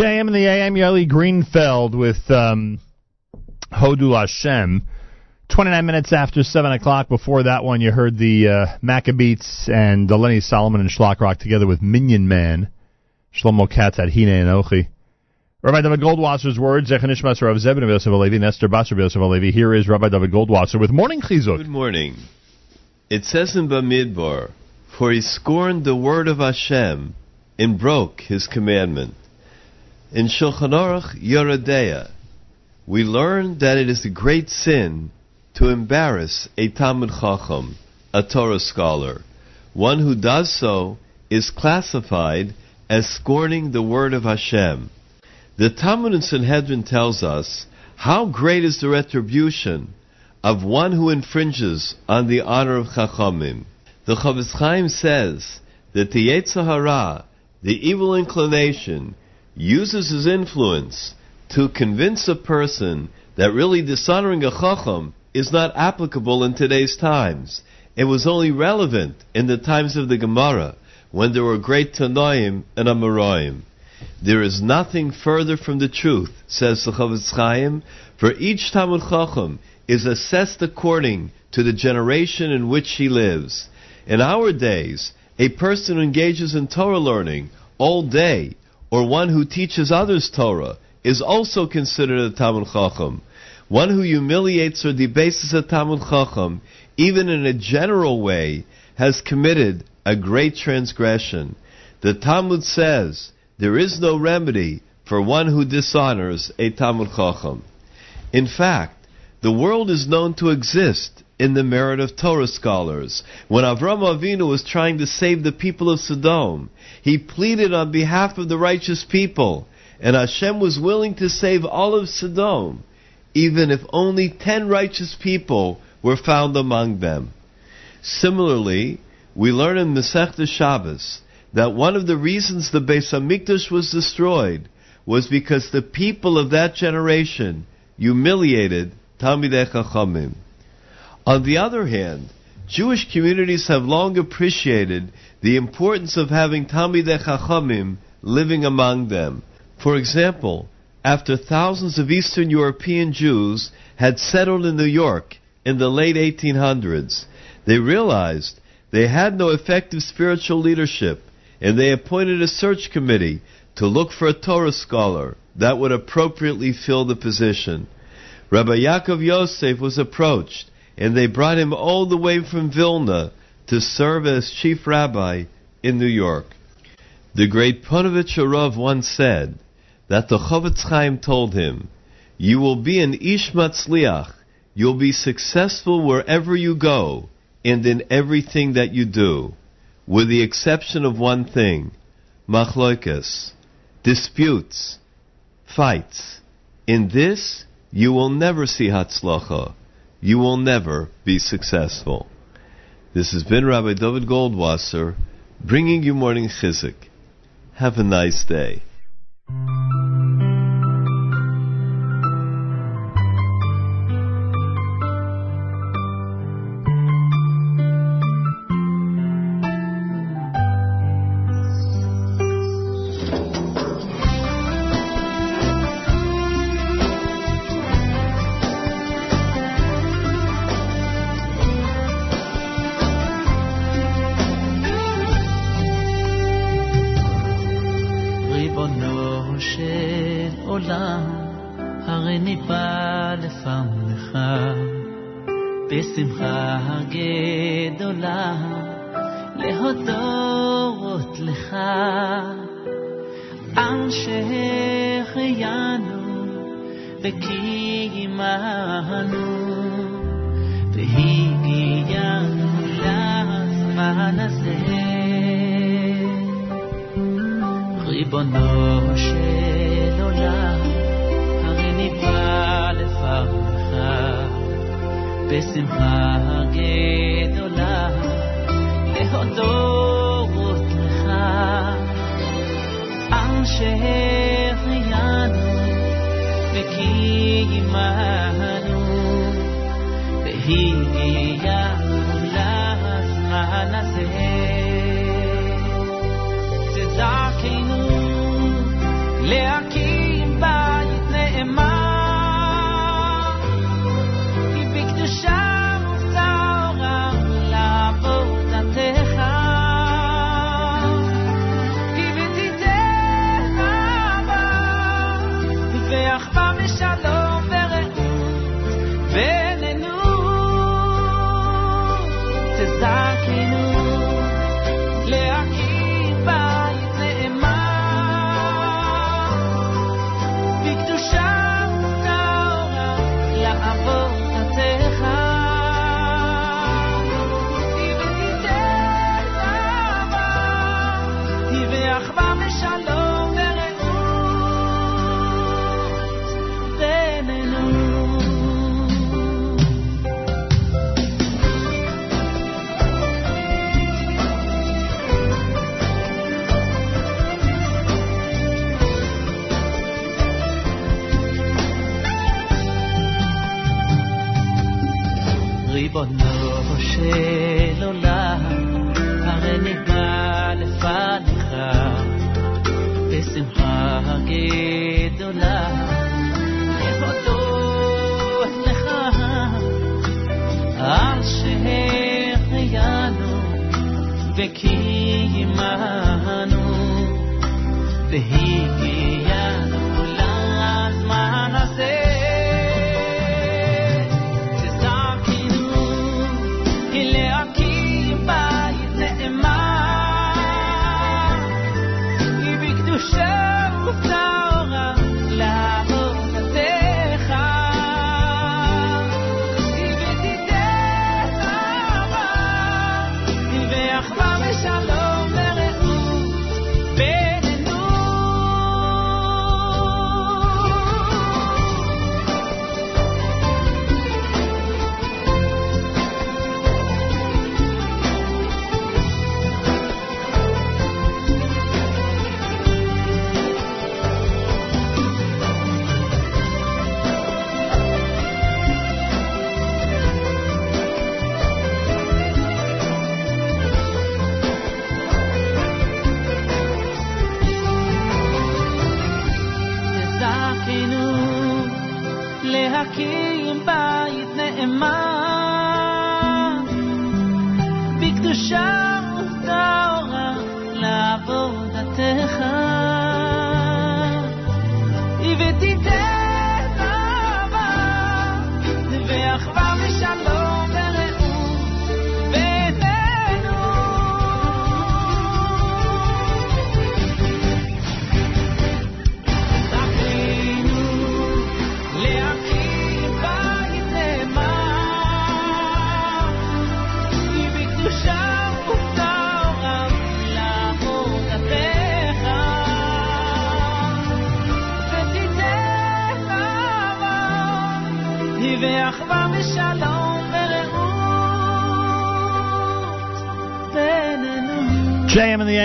JM in the AM, Yali Greenfeld with um, Hodu Hashem. 29 minutes after 7 o'clock. Before that one, you heard the uh, Maccabeats and Delaney Solomon and Shlock Rock together with Minyan Man. Shlomo Katz at Hine and Ochi. Rabbi David Goldwasser's words, Zechanishmas Rav Zebin Alevi, Nestor Basar Alevi. Here is Rabbi David Goldwasser with Morning Chizuk. Good morning. It says in Bamidbar, For he scorned the word of Hashem and broke his commandment. In Shulchan Aruch Yoreh Deah, we learn that it is a great sin to embarrass a Talmud Chacham, a Torah scholar. One who does so is classified as scorning the word of Hashem. The Talmud in Sanhedrin tells us how great is the retribution of one who infringes on the honor of Chachamim. The Chofetz Chaim says that the Yetzer Hara, the evil inclination, uses his influence to convince a person that really dishonoring a Chacham is not applicable in today's times. It was only relevant in the times of the Gemara when there were great Tannaim and Amoraim. There is nothing further from the truth, says the Chofetz Chaim, for each Talmud Chacham is assessed according to the generation in which he lives. In our days, a person who engages in Torah learning all day, or one who teaches others Torah, is also considered a Talmud Chacham. One who humiliates or debases a Talmud Chacham, even in a general way, has committed a great transgression. The Talmud says there is no remedy for one who dishonors a Talmud Chacham. In fact, the world is known to exist in the merit of Torah scholars. When Avram Avinu was trying to save the people of Sodom, he pleaded on behalf of the righteous people, and Hashem was willing to save all of Sodom, even if only ten righteous people were found among them. Similarly, we learn in Masechta Shabbos that one of the reasons the Beis Hamikdash was destroyed was because the people of that generation humiliated Talmidei Chachamim. On the other hand, Jewish communities have long appreciated the importance of having Talmidei Chachamim living among them. For example, after thousands of Eastern European Jews had settled in New York in the late 1800s, they realized they had no effective spiritual leadership, and they appointed a search committee to look for a Torah scholar that would appropriately fill the position. Rabbi Yaakov Yosef was approached, and they brought him all the way from Vilna to serve as chief rabbi in New York. The great Ponovich Arav once said that the Chofetz Chaim told him, "You will be an ish matzliach. You'll be successful wherever you go and in everything that you do, with the exception of one thing: machloikas, disputes, fights. In this, you will never see hatzlacha. You will never be successful." This has been Rabbi Dovid Goldwasser bringing you morning chizuk. Have a nice day.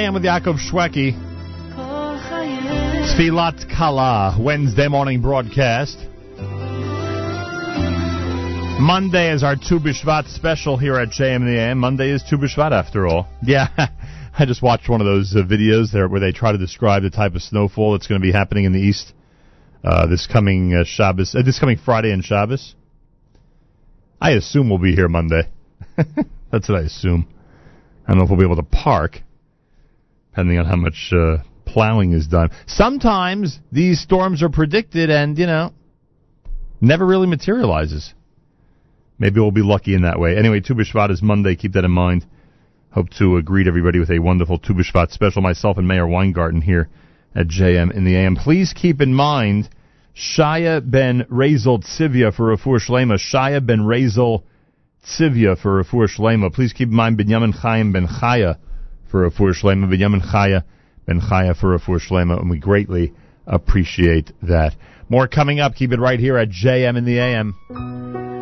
AM with Yaakov Shwekey. Tfilat Kala, Wednesday morning broadcast. Monday is our Tu B'Shvat special here at JM. Monday is Tu B'Shvat after all. Yeah, I just watched one of those uh, videos there where they try to describe the type of snowfall that's going to be happening in the east uh, this coming uh, Shabbos, uh, this coming Friday and Shabbos. I assume we'll be here Monday. that's what I assume. I don't know if we'll be able to park, depending on how much uh, plowing is done. Sometimes these storms are predicted and, you know, never really materializes. Maybe we'll be lucky in that way. Anyway, Tu B'Shvat is Monday. Keep that in mind. Hope to uh, greet everybody with a wonderful Tu B'Shvat special. Myself and Meir Weingarten here at JM in the AM. Please keep in mind Shaya ben Razel Tzivya for Refuah Shlema. Shaya ben Razel Tzivya for Refuah Shlema. Please keep in mind Binyamin Chaim ben Chaya for Refuah Shlema. Binyamin Chaya ben Chaya for Refuah Shlema. And we greatly appreciate that. More coming up. Keep it right here at JM in the AM.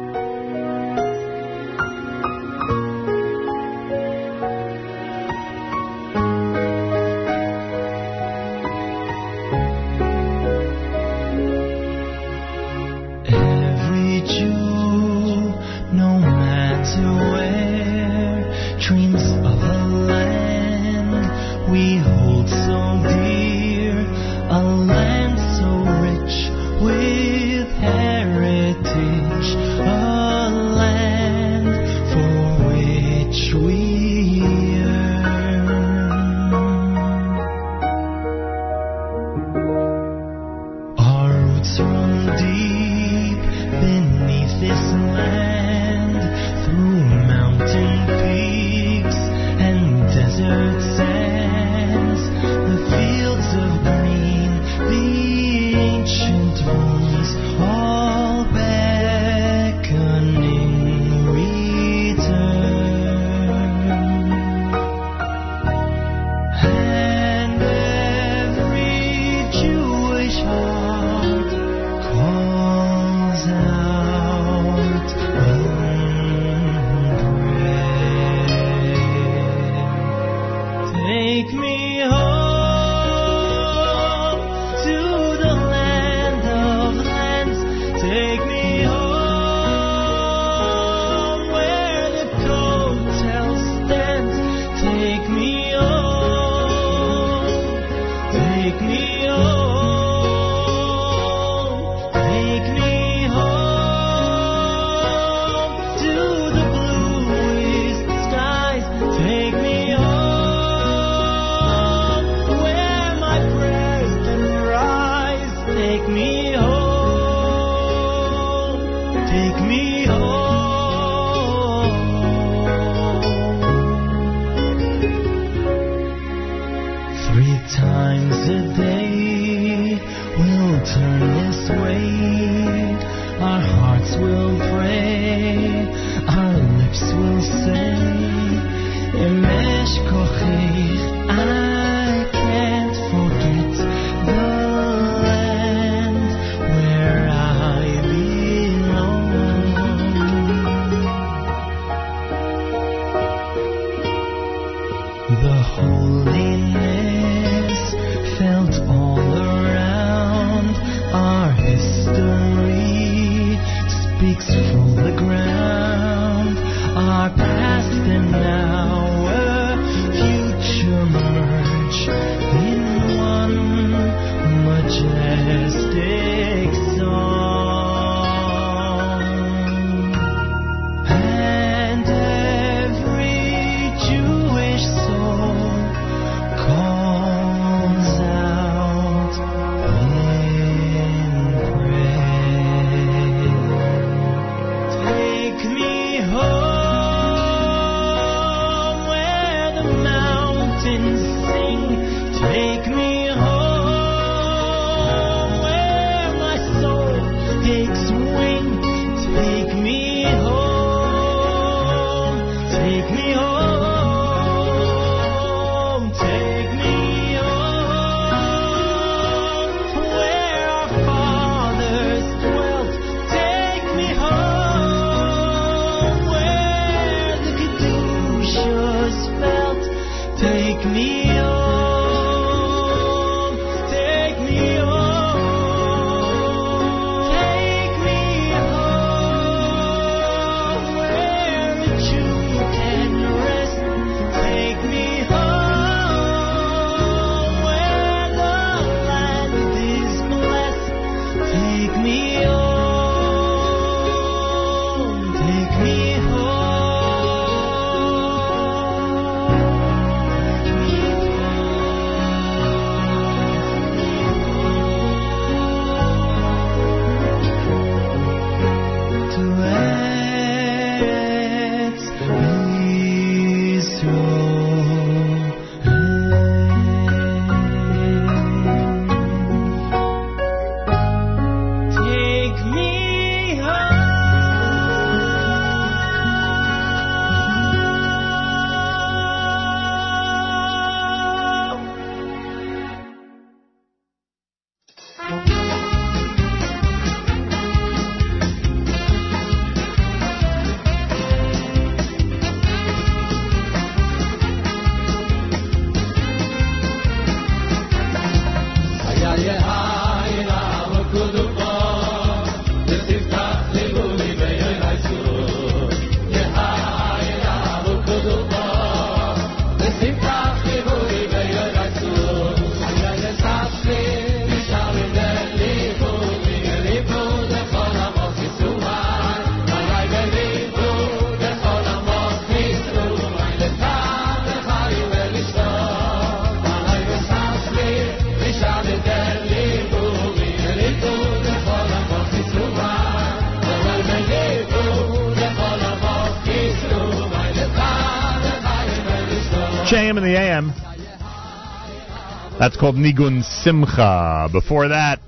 That's called Nigun Simcha. Before that,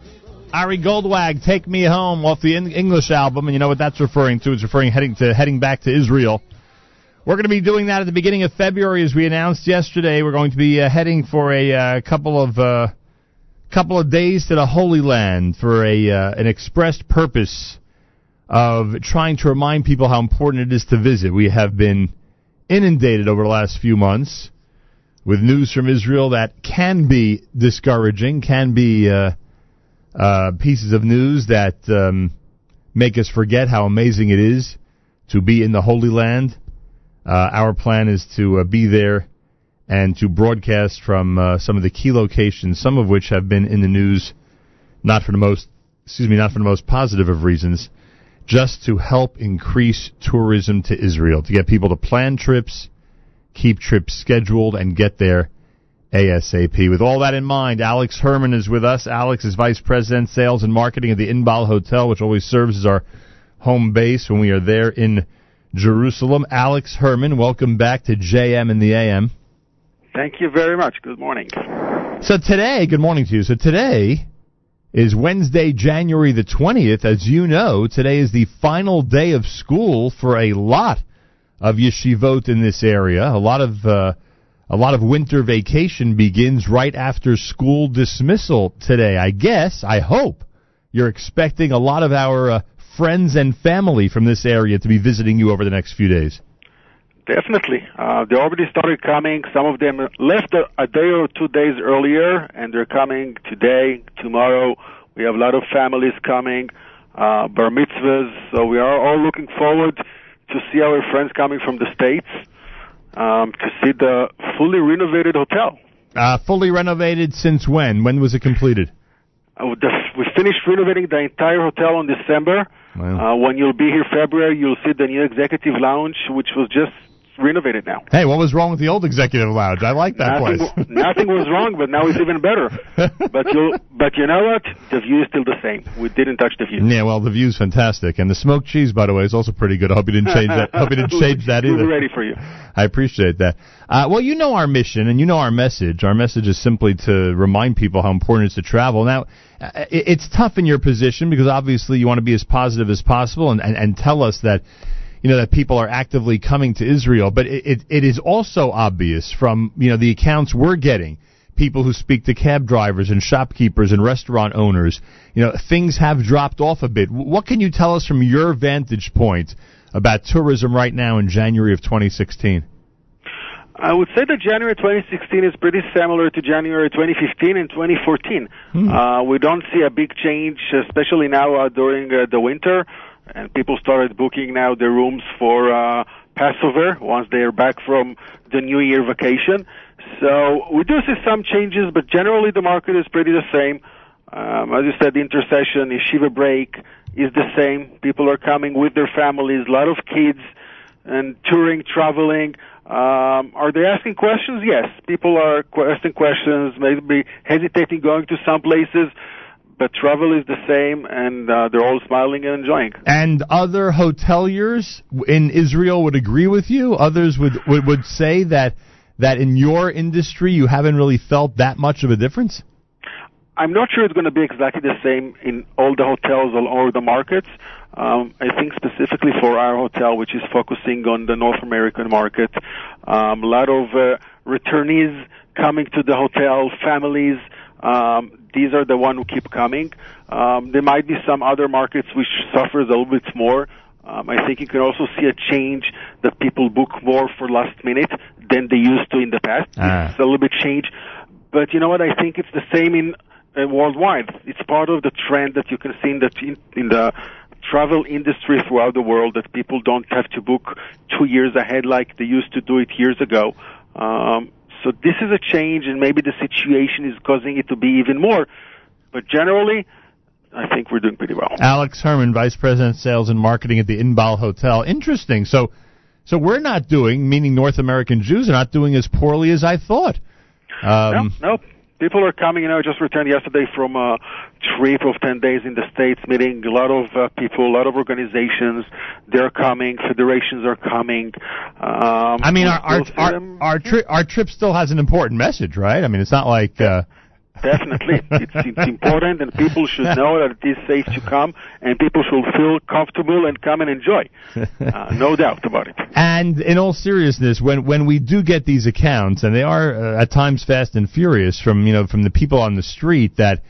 Ari Goldwag, Take Me Home off the English album, and you know what that's referring to? It's referring heading to heading back to Israel. We're going to be doing that at the beginning of February, as we announced yesterday. We're going to be uh, heading for a uh, couple of uh, couple of days to the Holy Land for a uh, an expressed purpose of trying to remind people how important it is to visit. We have been inundated over the last few months with news from Israel that can be discouraging, can be uh, uh, pieces of news that um, make us forget how amazing it is to be in the Holy Land. Uh, our plan is to uh, be there and to broadcast from uh, some of the key locations, some of which have been in the news, not for the most, excuse me, not for the most positive of reasons, just to help increase tourism to Israel, to get people to plan trips, keep trips scheduled, and get there ASAP. With all that in mind, Alex Herman is with us. Alex is Vice President, Sales and Marketing at the Inbal Hotel, which always serves as our home base when we are there in Jerusalem. Alex Herman, welcome back to JM in the AM. Thank you very much. Good morning. So today, good morning to you. So today is Wednesday, January the 20th. As you know, today is the final day of school for a lot of yeshivot in this area. A lot of uh, a lot of winter vacation begins right after school dismissal today. I guess, I hope you're expecting a lot of our uh, friends and family from this area to be visiting you over the next few days. Definitely. Uh, they already started coming. Some of them left a, a day or two days earlier, and they're coming today, tomorrow. We have a lot of families coming, uh, bar mitzvahs. So we are all looking forward to see our friends coming from the States um, to see the fully renovated hotel. Uh, fully renovated since when? When was it completed? Uh, the, we finished renovating the entire hotel in December. Uh, when you'll be here February, you'll see the new executive lounge, which was just renovated now. Hey, what was wrong with the old executive lounge? I like that nothing, place. nothing was wrong, but now it's even better. But you, but you know what? The view is still the same. We didn't touch the view. Yeah, well, the view's fantastic, and the smoked cheese, by the way, is also pretty good. I hope you didn't change that. I hope you didn't change that either. ready for you. I appreciate that. Uh, well, you know our mission and you know our message. Our message is simply to remind people how important it is to travel. Now, uh, it's tough in your position because obviously you want to be as positive as possible and, and, and tell us that you know that people are actively coming to Israel. But it, it, it is also obvious from you know the accounts we're getting. People who speak to cab drivers and shopkeepers and restaurant owners, you know, things have dropped off a bit. What can you tell us from your vantage point about tourism right now in January of 2016? I would say that January 2016 is pretty similar to January 2015 and 2014. Uh, we don't see a big change, especially now uh, during uh, the winter, and people started booking now their rooms for uh, Passover once they are back from the New Year vacation. So we do see some changes, but generally the market is pretty the same. Um, as you said, the intercession, yeshiva break is the same. People are coming with their families, a lot of kids, and touring, traveling. Um, are they asking questions? Yes. People are asking questions, maybe hesitating going to some places, but travel is the same, and uh, they're all smiling and enjoying. And other hoteliers in Israel would agree with you. Others would, would would say that that in your industry you haven't really felt that much of a difference. I'm not sure it's going to be exactly the same in all the hotels or all the markets. Um, I think specifically for our hotel, which is focusing on the North American market, um, a lot of uh, returnees coming to the hotel, families. Um, these are the one who keep coming. Um, there might be some other markets which suffers a little bit more. Um, I think you can also see a change that people book more for last minute than they used to in the past. Ah. It's a little bit change. But you know what? I think it's the same in uh, worldwide. It's part of the trend that you can see in the in, in the travel industry throughout the world that people don't have to book two years ahead like they used to do it years ago. Um, so this is a change, and maybe the situation is causing it to be even more. But generally, I think we're doing pretty well. Alex Herman, Vice President Sales and Marketing at the Inbal Hotel. Interesting. So, so we're not doing, meaning North American Jews are not doing as poorly as I thought. Um, no, no. People are coming. You know, I just returned yesterday from a trip of 10 days in the States, meeting a lot of uh, people, a lot of organizations. They're coming. Federations are coming. Um, I mean, our our our, our, tri- our trip still has an important message, right? I mean, it's not like. Uh, Definitely, it's, it's important, and people should know that it is safe to come, and people should feel comfortable and come and enjoy. Uh, no doubt about it. And in all seriousness, when when we do get these accounts, and they are uh, at times fast and furious from you know from the people on the street, that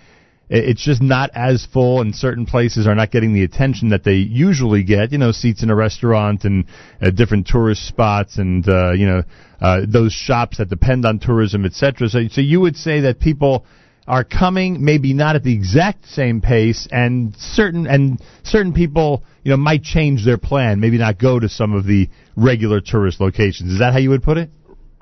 it's just not as full, and certain places are not getting the attention that they usually get. You know, seats in a restaurant and uh, different tourist spots, and uh, you know uh, those shops that depend on tourism, etc. So, so you would say that people are coming, maybe not at the exact same pace, and certain and certain people, you know, might change their plan, maybe not go to some of the regular tourist locations. Is that how you would put it?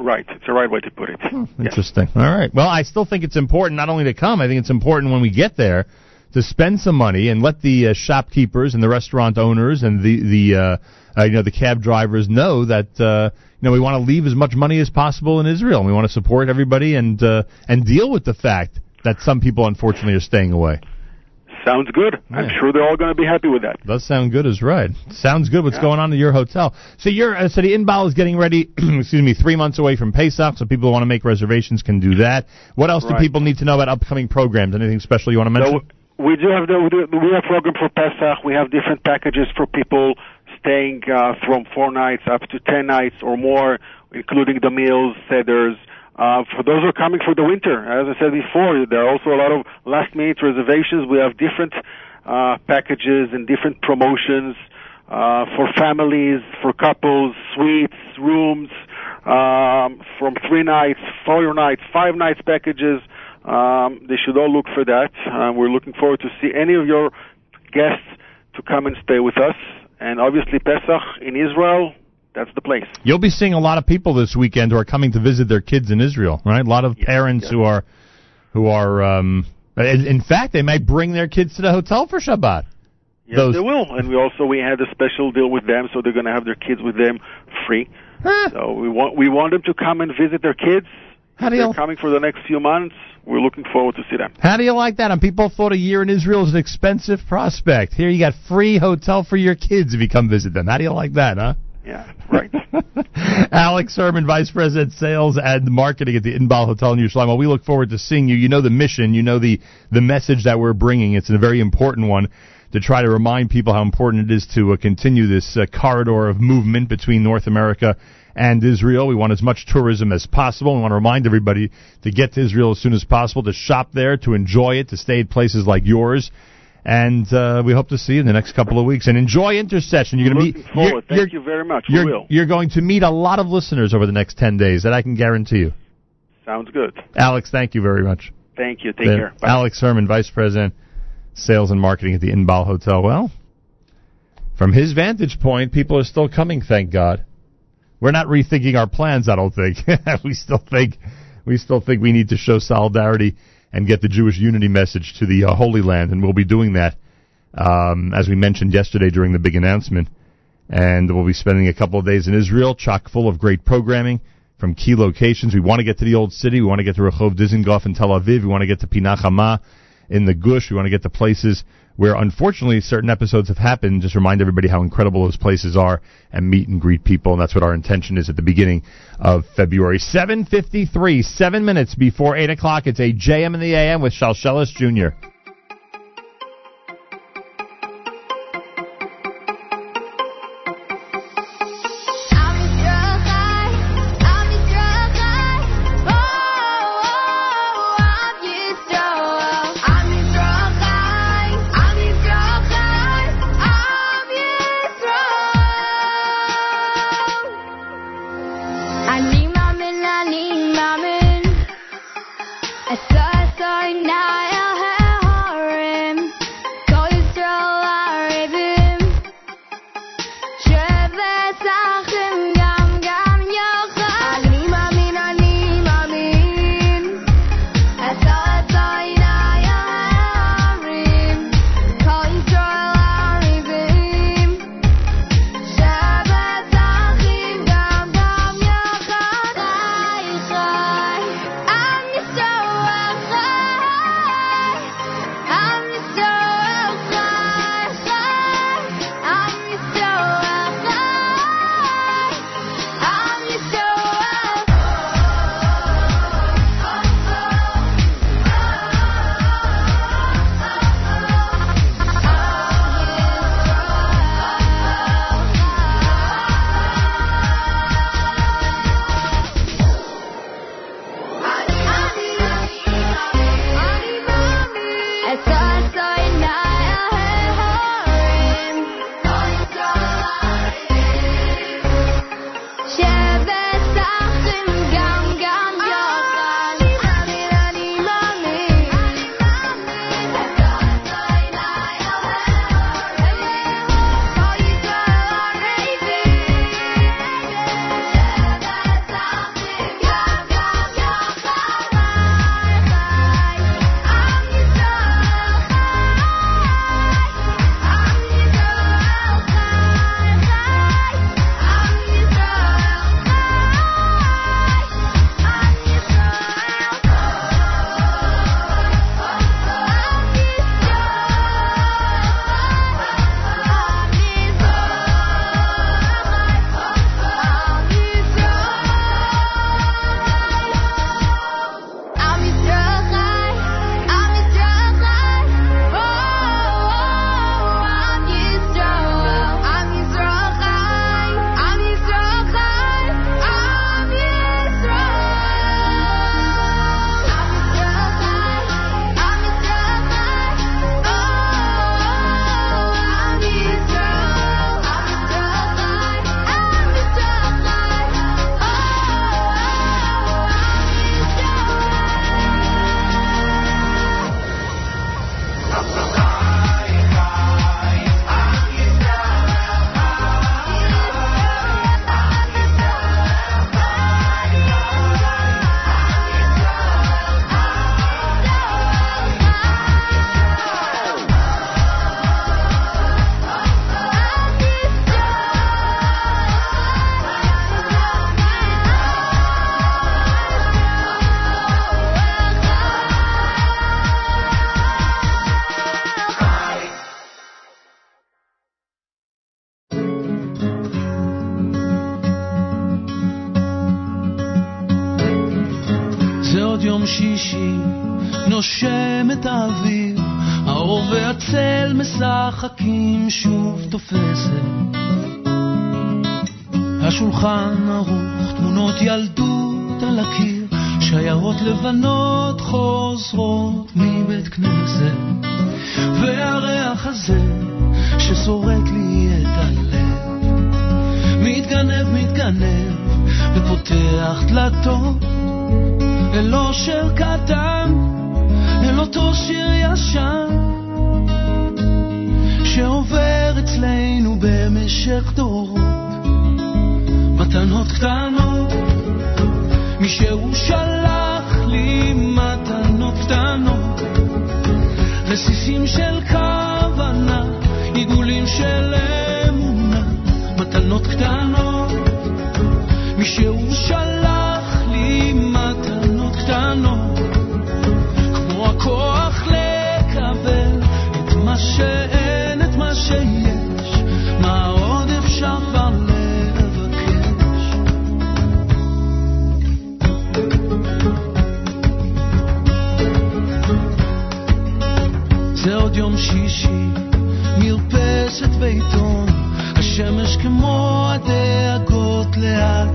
Right, it's the right way to put it. Interesting. All right. Well, I still think it's important not only to come. I think it's important when we get there to spend some money and let the uh, shopkeepers and the restaurant owners and the the uh, uh, you know the cab drivers know that uh, you know we want to leave as much money as possible in Israel and we want to support everybody and uh, and deal with the fact that some people unfortunately are staying away. Sounds good. I'm sure they're all going to be happy with that. Does sound good is right. Sounds good. What's Yeah. going on at your hotel? So you're uh, so the Inbal is getting ready. excuse me, three months away from Pesach. So people who want to make reservations can do that. What else do people need to know about upcoming programs? Anything special you want to mention? So we do have the we, do, we have program for Pesach. We have different packages for people staying uh, from four nights up to ten nights or more, including the meals, seders. Uh, for those who are coming for the winter, as I said before, there are also a lot of last minute reservations. We have different uh, packages and different promotions uh, for families, for couples, suites, rooms, um, from three nights, four nights, five nights packages. Um, they should all look for that. Uh, we're looking forward to see any of your guests to come and stay with us. And obviously Pesach in Israel, that's the place. You'll be seeing a lot of people this weekend who are coming to visit their kids in Israel, right? A lot of parents who are who are um in fact they might bring their kids to the hotel for Shabbat. Yes, Those- they will. And we also we had a special deal with them, so they're going to have their kids with them free. So we want we want them to come and visit their kids. How do you They're coming for the next few months. We're looking forward to see them. How do you like that? And people thought a year in Israel is an expensive prospect. Here you got free hotel for your kids if you come visit them. How do you like that, huh? Yeah, right. Alex Herman, Vice President Sales and Marketing at the Inbal Hotel in Yerushalayim. We look forward to seeing you. You know the mission, you know the, the message that we're bringing. It's a very important one to try to remind people how important it is to uh, continue this uh, corridor of movement between North America and Israel. We want as much tourism as possible. We want to remind everybody to get to Israel as soon as possible, to shop there, to enjoy it, to stay at places like yours And uh, we hope to see you in the next couple of weeks. And enjoy intercession. You're going to meet. Forward. you're- Thank you very much. We You're, will. you're going to meet a lot of listeners over the next 10 days. That I can guarantee you. Sounds good. Alex, thank you very much. Thank you. Take There- care. Bye. Alex Herman, Vice President, Sales and Marketing at the Inbal Hotel. Well, from his vantage point, people are still coming, thank God. We're not rethinking our plans, I don't think. we still think we still think we need to show solidarity and get the Jewish unity message to the uh, Holy Land, and we'll be doing that, um, as we mentioned yesterday during the big announcement. And we'll be spending a couple of days in Israel, chock full of great programming from key locations. We want to get to the Old City. We want to get to Rehov Dizengoff in Tel Aviv. We want to get to Pina Chama in the Gush. We want to get to places where, unfortunately, certain episodes have happened. Just remind everybody how incredible those places are and meet and greet people. And that's what our intention is at the beginning of February. 7.53, seven minutes before 8 o'clock. It's a JM in the AM with Shalsheles Jr.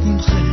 rencontrer.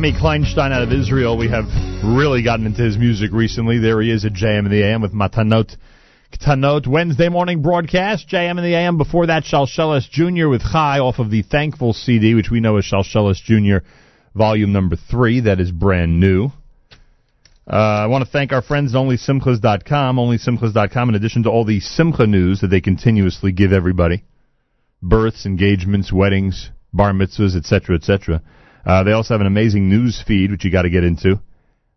Rami Kleinstein out of Israel. We have really gotten into his music recently. There he is at JM in the AM with Matanot Ktanot. Wednesday morning broadcast, JM in the AM. Before that, Shalsheles Jr. with Chai off of the Thankful CD, which we know is Shalsheles Jr. volume number three. That is brand new. Uh, I want to thank our friends at OnlySimchas.com. OnlySimchas.com, in addition to all the Simcha news that they continuously give everybody births, engagements, weddings, bar mitzvahs, etc., etc. Uh, they also have an amazing news feed, which you got to get into,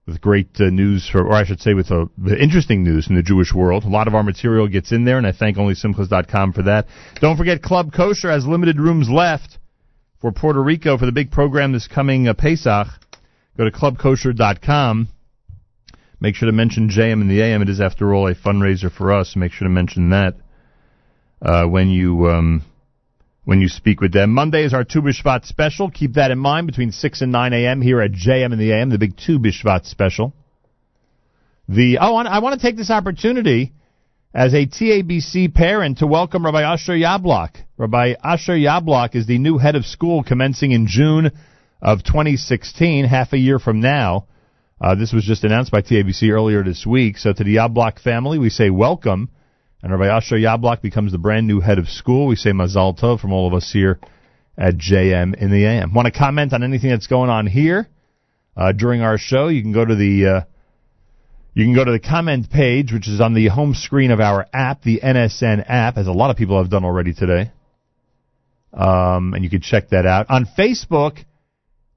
with great uh, news, for, or I should say, with uh, interesting news from the Jewish world. A lot of our material gets in there, and I thank OnlySimchas.com for that. Don't forget, Club Kosher has limited rooms left for Puerto Rico for the big program this coming uh, Pesach. Go to clubkosher.com. Make sure to mention JM in the AM. It is, after all, a fundraiser for us. Make sure to mention that uh, when you um, when you speak with them. Monday is our Tu B'Shvat special. Keep that in mind between 6 and 9 a.m. here at JM in the AM, the big Tu B'Shvat special. The oh, I want to take this opportunity as a TABC parent to welcome Rabbi Asher Yablok. Rabbi Asher Yablok is the new head of school commencing in June of 2016, half a year from now. Uh, this was just announced by TABC earlier this week. So to the Yablok family, we say welcome. And Rabbi Asher Yablok becomes the brand new head of school. We say Mazal Tov from all of us here at JM in the AM. Want to comment on anything that's going on here uh, during our show? You can go to the uh, you can go to the comment page, which is on the home screen of our app, the NSN app, as a lot of people have done already today. Um, and you can check that out on Facebook.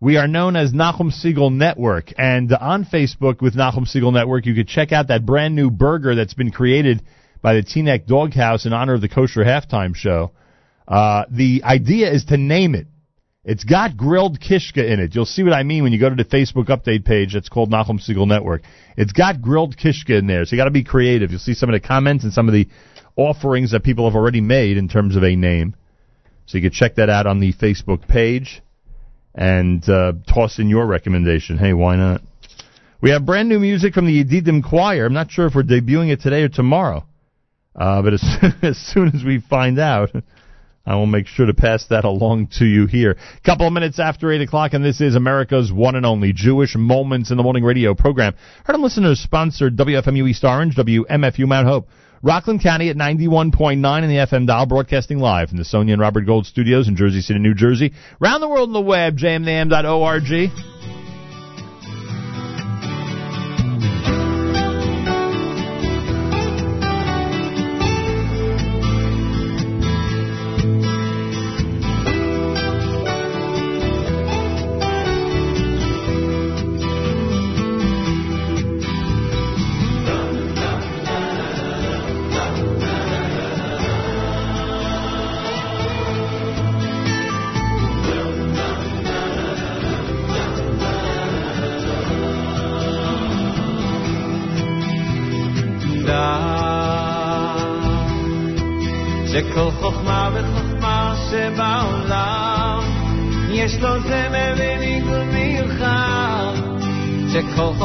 We are known as Nachum Segal Network, and on Facebook with Nachum Segal Network, you could check out that brand new burger that's been created by the Teaneck Doghouse in honor of the Kosher Halftime Show. Uh, the idea is to name it. It's got grilled kishka in it. You'll see what I mean when you go to the Facebook update page that's called Nachum Segal Network. It's got grilled kishka in there, so you got to be creative. You'll see some of the comments and some of the offerings that people have already made in terms of a name. So you can check that out on the Facebook page and uh, toss in your recommendation. Hey, why not? We have brand new music from the Yedidim Choir. I'm not sure if we're debuting it today or tomorrow, uh, but as, as soon as we find out, I will make sure to pass that along to you here. Couple of minutes after 8 o'clock, and this is America's one and only Jewish Moments in the Morning radio program. Heard on listeners sponsored WFMU East Orange, WMFU Mount Hope. Rockland County at 91.9 in the FM dial, broadcasting live from the Sonia and Robert Gold studios in Jersey City, New Jersey. Round the world on the web, jmintheam.org.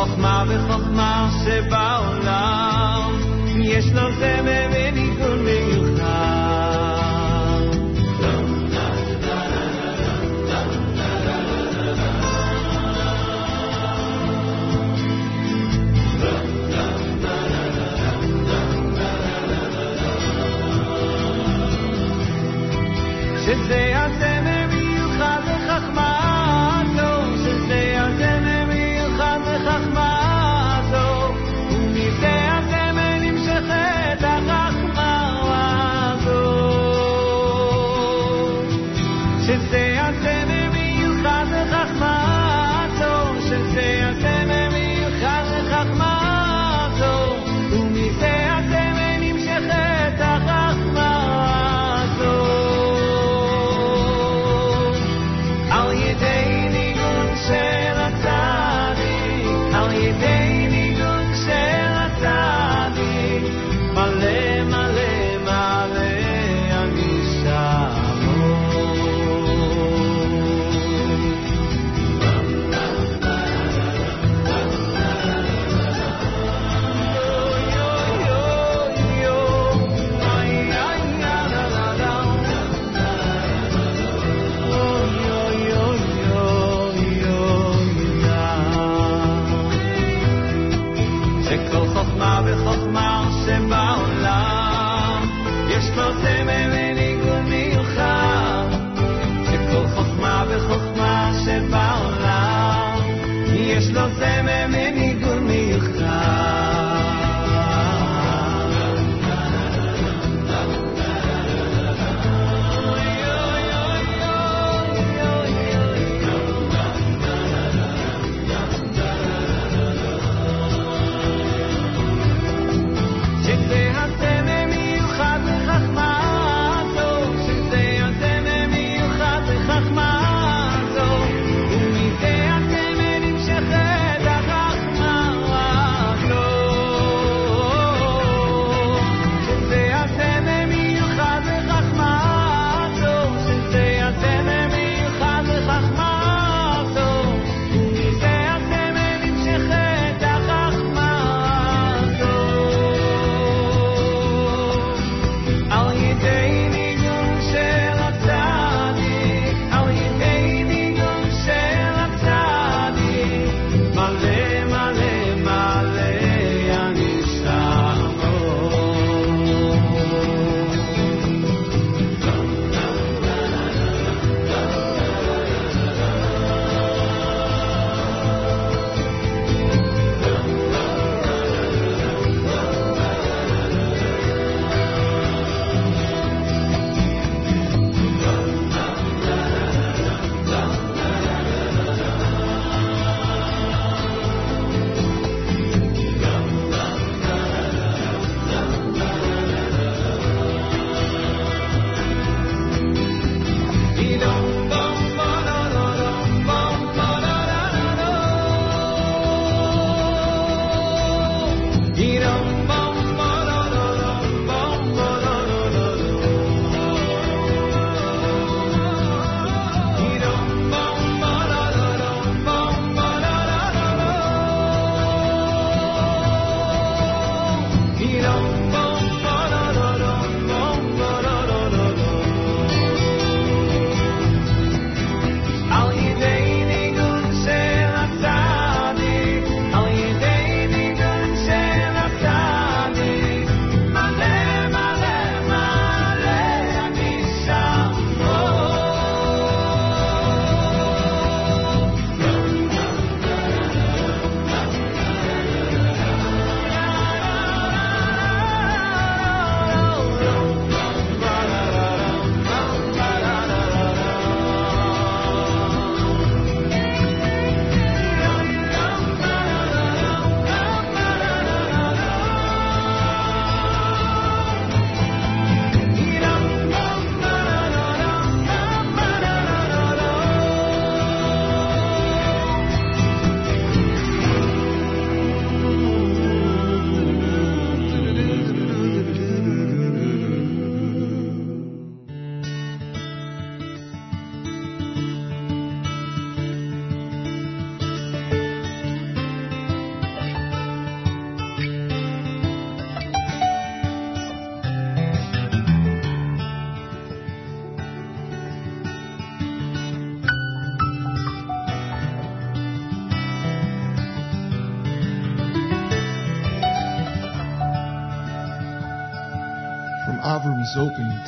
חוכמה וחוכמה שבעולם. יש לו זמר וניגון מיוחד. שזה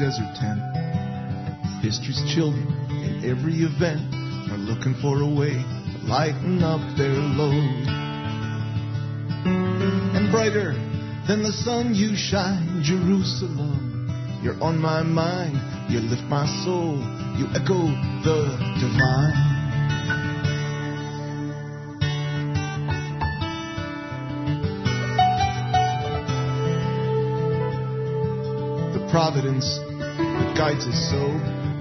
desert tent. History's children in every event are looking for a way to lighten up their load. And brighter than the sun you shine, Jerusalem. You're on my mind, you lift my soul, you echo the divine. the providence guides us so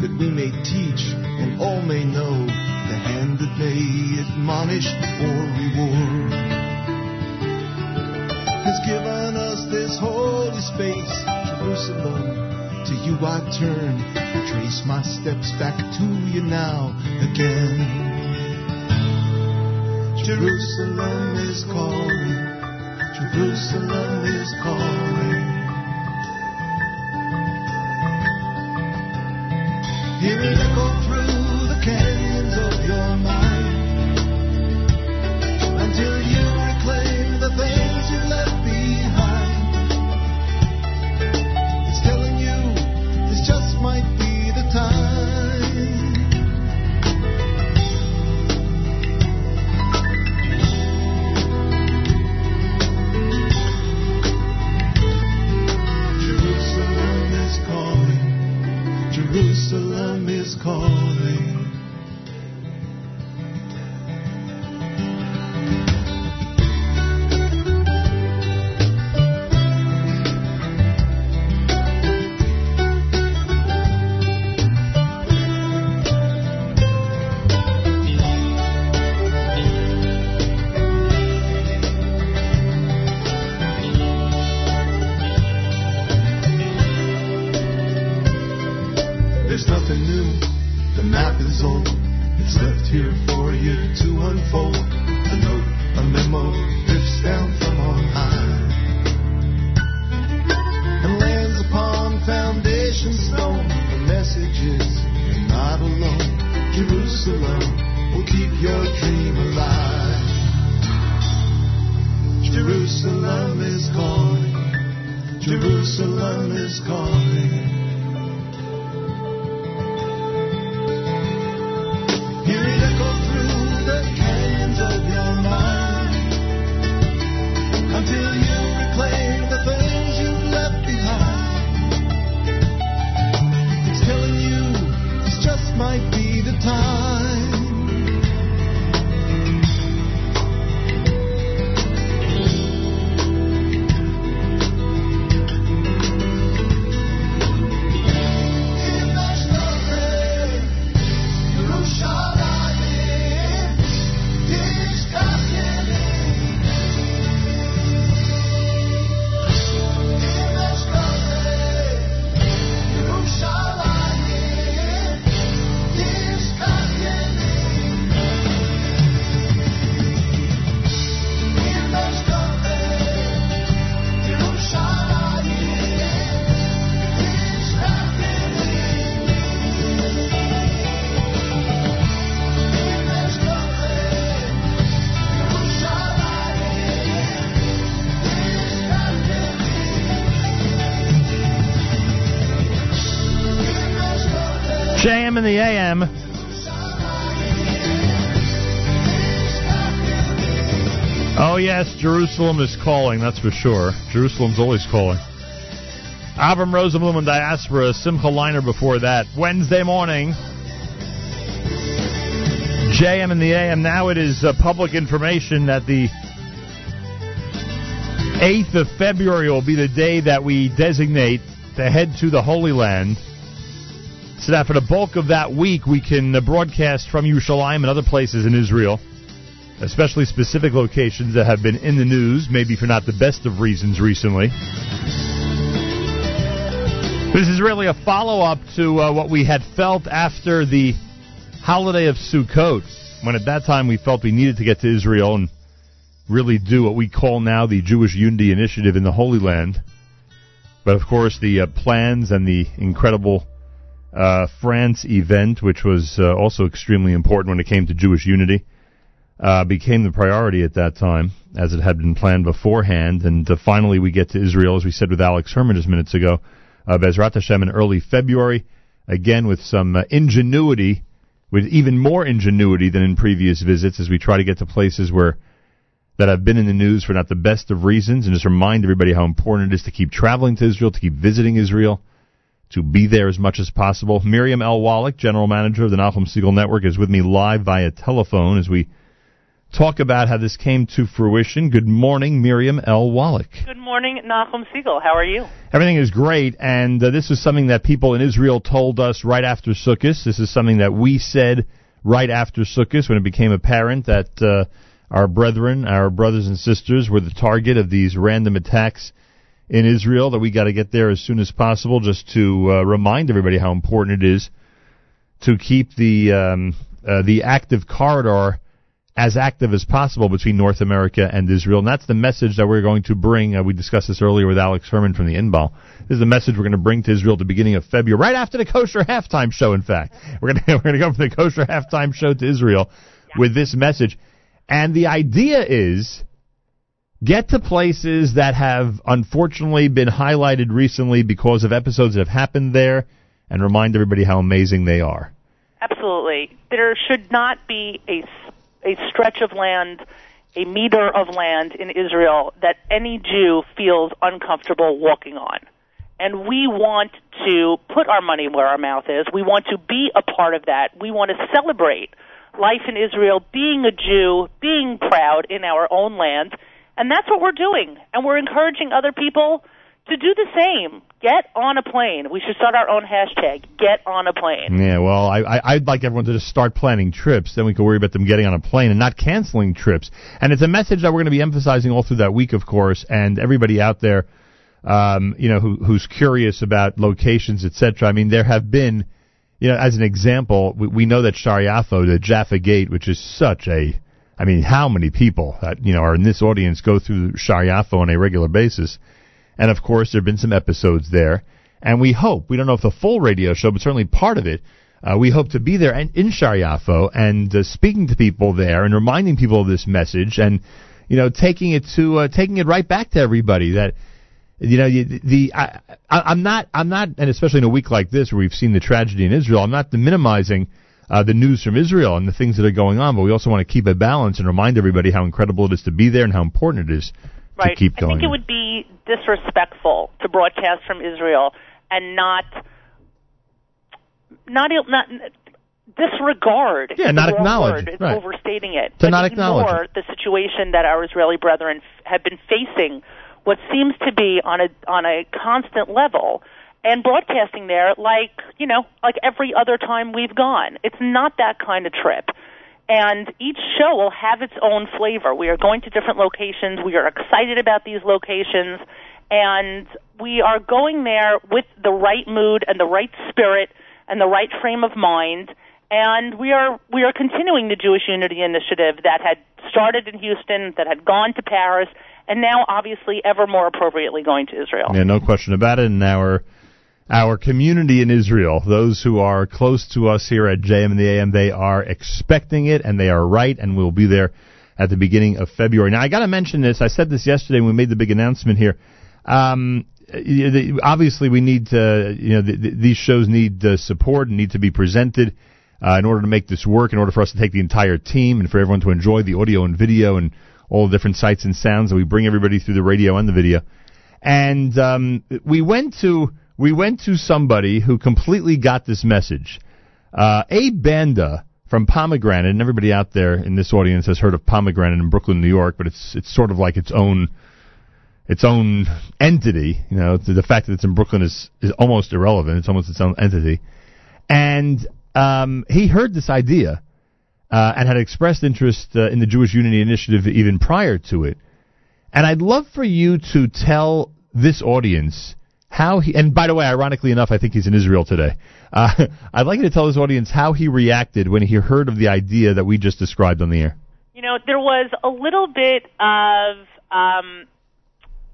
that we may teach and all may know the hand that may admonish or reward has given us this holy space, Jerusalem. To you I turn, trace my steps back to you now again. Jerusalem is calling, Jerusalem is calling. Hear it echo in the AM. Oh, yes, Jerusalem is calling, that's for sure. Jerusalem's always calling. Avram Rosenblum and Diaspora, Simcha Leiner before that. Wednesday morning. JM in the AM. Now it is uh, public information that the 8th of February will be the day that we designate to head to the Holy Land. So that for the bulk of that week, we can uh, broadcast from Yerushalayim and other places in Israel, especially specific locations that have been in the news, maybe for not the best of reasons recently. This is really a follow up to uh, what we had felt after the holiday of Sukkot, when at that time we felt we needed to get to Israel and really do what we call now the Jewish Unity Initiative in the Holy Land. But of course, the uh, plans and the incredible uh, France event, which was uh, also extremely important when it came to Jewish unity, uh, became the priority at that time, as it had been planned beforehand. And uh, finally, we get to Israel, as we said with Alex Herman just minutes ago, uh, Bezrat Hashem in early February, again with some uh, ingenuity, with even more ingenuity than in previous visits, as we try to get to places where that have been in the news for not the best of reasons, and just remind everybody how important it is to keep traveling to Israel, to keep visiting Israel, to be there as much as possible. Miriam L. Wallach, general manager of the Nachum Segal Network, is with me live via telephone as we talk about how this came to fruition. Good morning, Miriam L. Wallach. Good morning, Nachum Segal. How are you? Everything is great, and uh, this is something that people in Israel told us right after Sukkot. This is something that we said right after Sukkot when it became apparent that uh, our brethren, our brothers and sisters, were the target of these random attacks in Israel. That we got to get there as soon as possible, just to uh, remind everybody how important it is to keep the um, uh, the active corridor as active as possible between North America and Israel. And that's the message that we're going to bring. Uh, we discussed this earlier with Alex Herman from the Inbal. This is the message we're going to bring to Israel at the beginning of February, right after the kosher halftime show, in fact. We're going to, we're going to go from the kosher halftime show to Israel with this message. And the idea is get to places that have unfortunately been highlighted recently because of episodes that have happened there and remind everybody how amazing they are. Absolutely. There should not be a, a stretch of land, a meter of land in Israel that any Jew feels uncomfortable walking on. And we want to put our money where our mouth is. We want to be a part of that. We want to celebrate life in Israel, being a Jew, being proud in our own land. And that's what we're doing. And we're encouraging other people to do the same. Get on a plane. We should start our own hashtag. Get on a plane. Yeah, well, I, I, I'd like everyone to just start planning trips. Then we can worry about them getting on a plane and not canceling trips. And it's a message that we're going to be emphasizing all through that week, of course. And everybody out there, um, you know, who, who's curious about locations, etc. I mean, there have been, you know, as an example, we, we know that Shariafo, the Jaffa Gate, which is such a, I mean, how many people that you know are in this audience go through Shariafo on a regular basis? And of course, there have been some episodes there. And we hope, we don't know if the full radio show, but certainly part of it, uh, we hope to be there and in Shariafo and uh, speaking to people there and reminding people of this message and, you know, taking it to, uh, taking it right back to everybody that, you know, the, I, I, I'm not, I'm not, and especially in a week like this where we've seen the tragedy in Israel, I'm not minimizing uh, the news from Israel and the things that are going on, but we also want to keep a balance and remind everybody how incredible it is to be there and how important it is Right. to keep going. I think it would be disrespectful to broadcast from Israel and not not not disregard. Yeah, not acknowledge word. It's right. overstating it. To but not acknowledge ignore the situation that our Israeli brethren have been facing, what seems to be on a on a constant level, and broadcasting there like you know like every other time we've gone. It's not that kind of trip. And each show will have its own flavor. We are going to different locations. We are excited about these locations. And we are going there with the right mood and the right spirit and the right frame of mind. And we are we are continuing the Jewish Unity Initiative that had started in Houston, that had gone to Paris, and now obviously ever more appropriately going to Israel. Yeah, no question about it. And our our community in Israel, those who are close to us here at JM and the AM, they are expecting it, and they are right, and we'll be there at the beginning of February. Now, I got to mention this. I said this yesterday when we made the big announcement here. Um, obviously, we need to, you know, the, the, these shows need uh, support and need to be presented uh, in order to make this work, in order for us to take the entire team and for everyone to enjoy the audio and video and all the different sights and sounds that we bring everybody through the radio and the video. And um, we went to we went to somebody who completely got this message. Uh, Abe Banda from Pomegranate, and everybody out there in this audience has heard of Pomegranate in Brooklyn, New York, but it's it's sort of like its own its own entity. You know, the, the fact that it's in Brooklyn is is almost irrelevant. It's almost its own entity. And um, he heard this idea uh, and had expressed interest uh, in the Jewish Unity Initiative even prior to it. And I'd love for you to tell this audience how he, and by the way, ironically enough, I think he's in Israel today. Uh, I'd like you to tell this audience how he reacted when he heard of the idea that we just described on the air. You know, there was a little bit of um,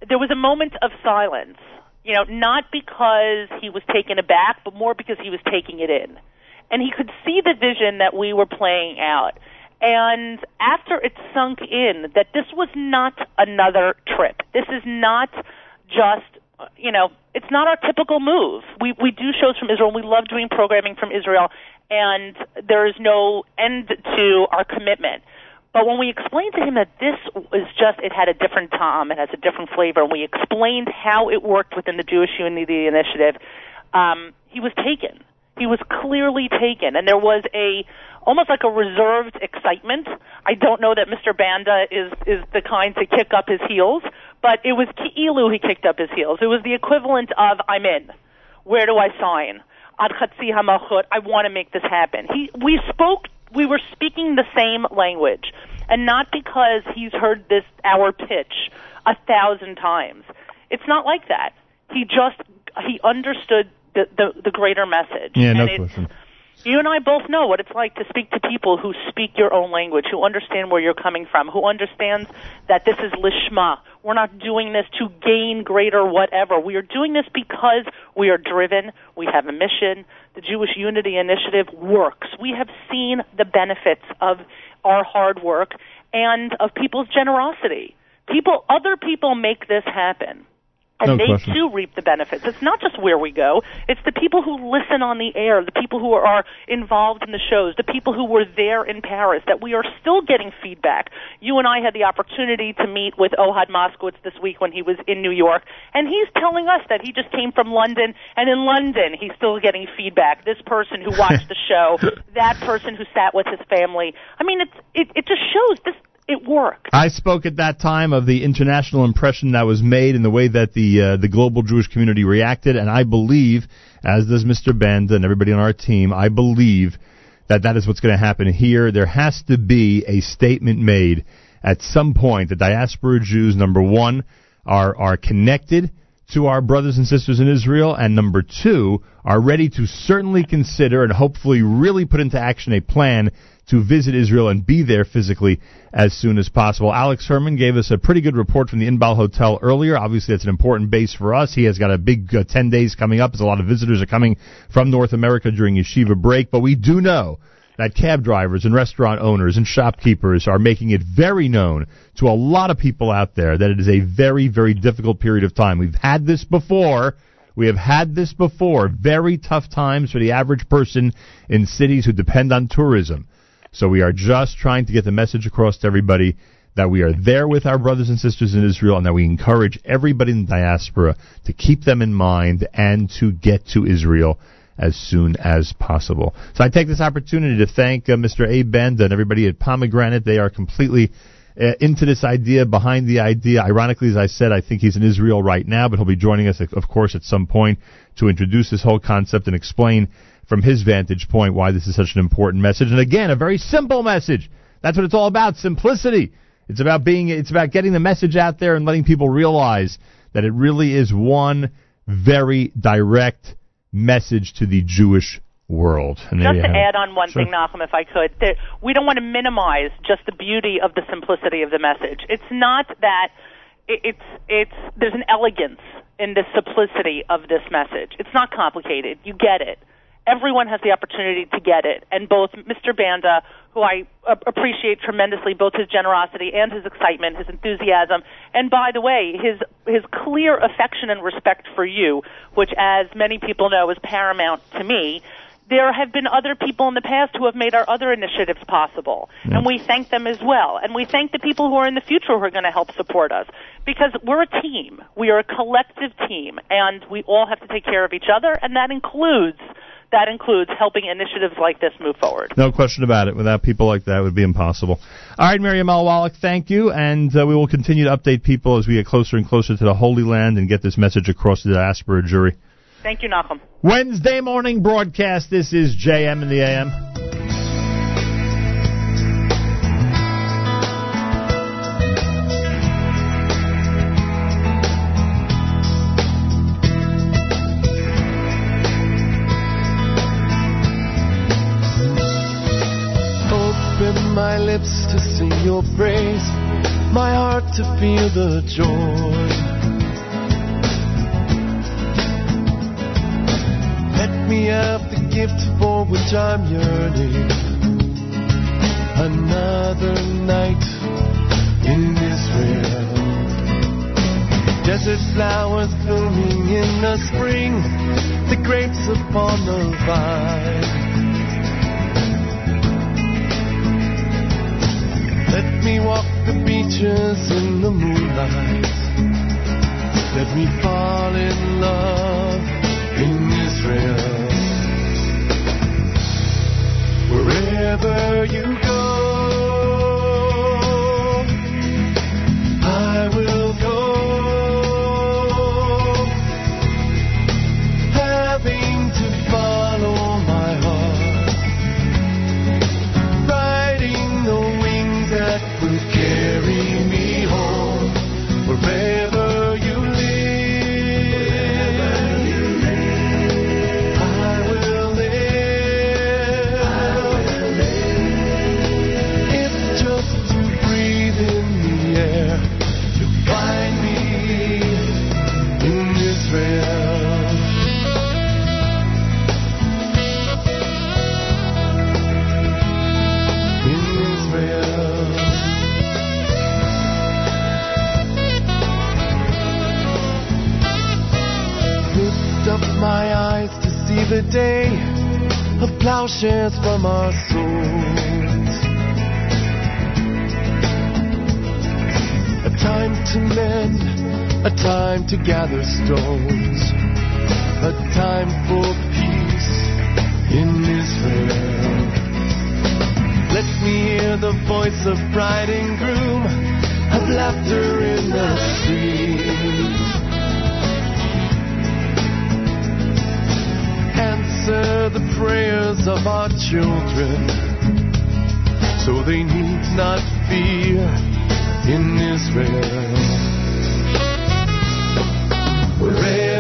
there was a moment of silence. You know, not because he was taken aback, but more because he was taking it in, and he could see the vision that we were playing out. And after it sunk in that this was not another trip, this is not just you know, it's not our typical move. We we do shows from Israel. We love doing programming from Israel, and there is no end to our commitment. But when we explained to him that this was just, it had a different tom, it has a different flavor, and we explained how it worked within the Jewish Unity Initiative, um, he was taken. He was clearly taken, and there was a almost like a reserved excitement. I don't know that Mr. Banda is is the kind to kick up his heels, but it was Ki'ilu he kicked up his heels. It was the equivalent of I'm in. Where do I sign? Ad chatzi hamachut. I want to make this happen. He we spoke we were speaking the same language, and not because he's heard this our pitch a thousand times. It's not like that. He just he understood the the, the greater message. Yeah, no it, question. You and I both know what it's like to speak to people who speak your own language, who understand where you're coming from, who understands that this is lishma. We're not doing this to gain greater whatever. We are doing this because we are driven. We have a mission. The Jewish Unity Initiative works. We have seen the benefits of our hard work and of people's generosity. People, other people make this happen. And No they question. too reap the benefits. It's not just where we go. It's the people who listen on the air, the people who are involved in the shows, the people who were there in Paris, that we are still getting feedback. You and I had the opportunity to meet with Ohad Moskowitz this week when he was in New York, and he's telling us that he just came from London, and in London he's still getting feedback. This person who watched the show, that person who sat with his family. I mean, it's, it, it just shows this, it worked. I spoke at that time of the international impression that was made and the way that the uh, the global Jewish community reacted, and I believe, as does Mr. Banda and everybody on our team, I believe that that is what's going to happen here. There has to be a statement made at some point. The diaspora Jews, number one, are are connected to our brothers and sisters in Israel, and number two, are ready to certainly consider and hopefully really put into action a plan to visit Israel and be there physically as soon as possible. Alex Herman gave us a pretty good report from the Inbal Hotel earlier. Obviously, that's an important base for us. He has got a big uh, 10 days coming up as a lot of visitors are coming from North America during yeshiva break, but we do know that cab drivers and restaurant owners and shopkeepers are making it very known to a lot of people out there that it is a very, very difficult period of time. We've had this before. We have had this before. Very tough times for the average person in cities who depend on tourism. So we are just trying to get the message across to everybody that we are there with our brothers and sisters in Israel and that we encourage everybody in the diaspora to keep them in mind and to get to Israel as soon as possible. So I take this opportunity to thank uh, Mr. Abe Banda and everybody at Pomegranate. They are completely uh, into this idea, behind the idea. Ironically, as I said, I think he's in Israel right now, but he'll be joining us, of course, at some point to introduce this whole concept and explain from his vantage point why this is such an important message. And again, a very simple message. That's what it's all about, simplicity. It's about being, it's about getting the message out there and letting people realize that it really is one very direct message to the Jewish world. And Just to add on one Sure. thing, Malcolm, if I could, that we don't want to minimize just the beauty of the simplicity of the message. It's not that it's it's there's an elegance in the simplicity of this message. It's not complicated. You get it. Everyone has the opportunity to get it, and both Mr. Banda, who I appreciate tremendously, both his generosity and his excitement, his enthusiasm, and by the way, his his clear affection and respect for you, which, as many people know, is paramount to me there have been other people in the past who have made our other initiatives possible, and we thank them as well. And we thank the people who are in the future who are going to help support us because we're a team. We are a collective team, and we all have to take care of each other, and that includes that includes helping initiatives like this move forward. No question about it. Without people like that, it would be impossible. All right, Miriam L. Wallach, thank you, and uh, we will continue to update people as we get closer and closer to the Holy Land and get this message across to the diaspora Jewry. Thank you, Nachum. Wednesday morning broadcast. This is JM in the AM. to sing your praise, my heart to feel the joy. Let me have the gift for which I'm yearning. Another night in Israel. Desert flowers blooming in the spring, the grapes upon the vine. Let me walk the beaches in the moonlight. Let me fall in love in Israel. Wherever you go. the day of plowshares from our souls. A time to mend, a time to gather stones, a time for peace in Israel. Let me hear the voice of bride and groom, of laughter in the streets. answer the prayers of our children so they need not fear in Israel. Wherever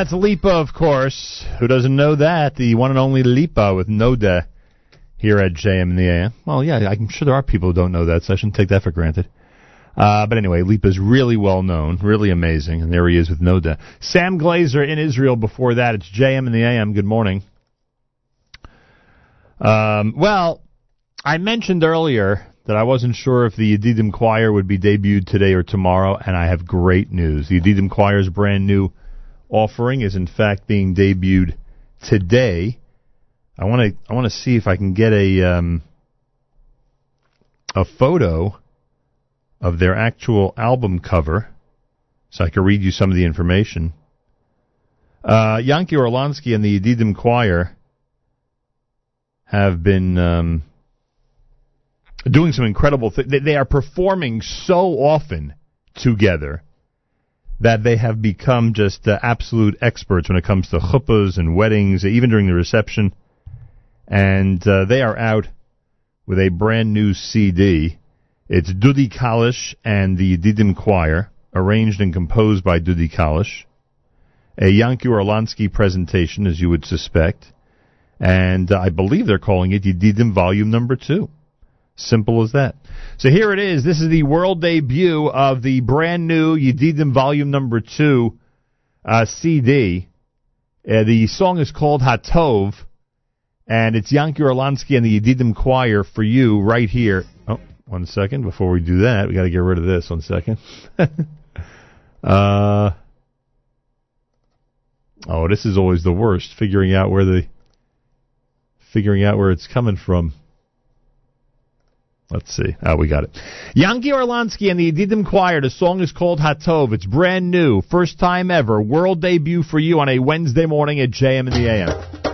That's Lipa, of course. Who doesn't know that? The one and only Lipa with Noda here at JM in the AM. Well, yeah, I'm sure there are people who don't know that, so I shouldn't take that for granted. Uh, but anyway, Lipa's really well known, really amazing, and there he is with Noda. Sam Glaser in Israel before that. It's JM in the AM. Good morning. Um, well, I mentioned earlier that I wasn't sure if the Yedidim Choir would be debuted today or tomorrow, and I have great news. The Yedidim Choir's brand new offering is in fact being debuted today. I want to I want to see if I can get a um, a photo of their actual album cover, so I can read you some of the information. Uh, Yanky Orlansky and the Yedidim Choir have been um, doing some incredible things. They are performing so often together that they have become just uh, absolute experts when it comes to chuppahs and weddings, even during the reception. And uh, they are out with a brand new CD. It's Dudi Kalish and the Yedidim Choir, arranged and composed by Dudi Kalish. A Yanky Orlansky presentation, as you would suspect. And uh, I believe they're calling it Yedidim Volume Number Two. Simple as that. So here it is. This is the world debut of the brand new Yedidim Volume Number Two uh, CD. Uh, the song is called Hatov, and it's Yanky Orlansky and the Yedidim Choir for you right here. Oh, one second. Before we do that, we got to get rid of this. One second. uh, oh, this is always the worst. Figuring out where the figuring out where it's coming from. Let's see. Oh, we got it. Yanky Orlansky and the Yedidim Choir. The song is called Hatov. It's brand new. First time ever. World debut for you on a Wednesday morning at JM in the AM.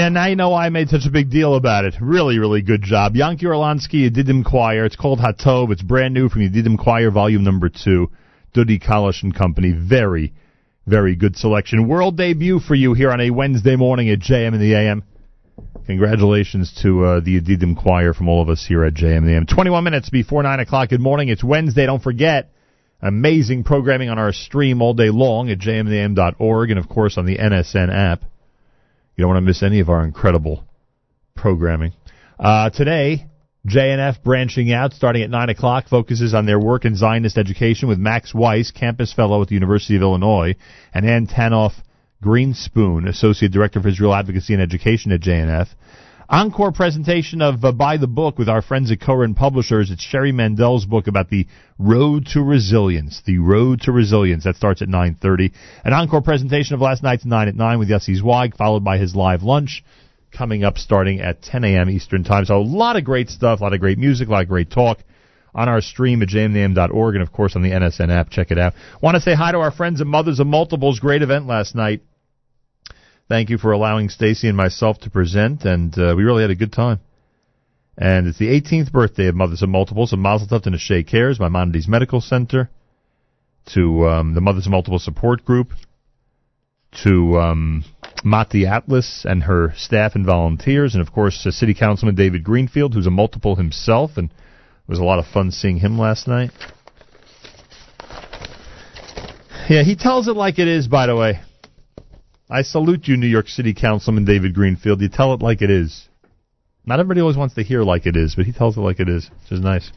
Yeah, now you know why I made such a big deal about it. Really, really good job. Yanky Orlansky, Yedidim Choir. It's called Hatov. It's brand new from Yedidim Choir, volume number two. Dudi Kalish and Company. Very, very good selection. World debut for you here on a Wednesday morning at JM in the AM. Congratulations to uh, the Yedidim Choir from all of us here at JM in the AM. 21 minutes before 9 o'clock. Good morning. It's Wednesday. Don't forget, amazing programming on our stream all day long at jmintheam.org and, of course, on the NSN app. You don't want to miss any of our incredible programming. Uh, today, JNF branching out starting at 9 o'clock focuses on their work in Zionist education with Max Weiss, campus fellow at the University of Illinois, and Ann Tanoff Greenspoon, Associate Director for Israel Advocacy and Education at JNF. Encore presentation of uh, By the Book with our friends at Koren Publishers. It's Sherri Mandell's book about the Road to Resilience. The Road to Resilience. That starts at 9.30. An encore presentation of last night's 9 at 9 with Yossi Zweig, followed by his live lunch coming up starting at 10 a.m. Eastern Time. So a lot of great stuff, a lot of great music, a lot of great talk on our stream at jmintheam.org and, of course, on the NSN app. Check it out. Want to say hi to our friends at Mothers of Multiples. Great event last night. Thank you for allowing Stacy and myself to present, and uh, we really had a good time. And it's the 18th birthday of Mothers of Multiples, of Mazel Tov to Neshei Cares, Maimonides Medical Center, to um, the Mothers of Multiple Support Group, to um, Mati Atlas and her staff and volunteers, and of course uh, City Councilman David Greenfield, who's a multiple himself, and it was a lot of fun seeing him last night. Yeah, he tells it like it is, by the way. I salute you, New York City Councilman David Greenfield. You tell it like it is. Not everybody always wants to hear like it is, but he tells it like it is, which is nice.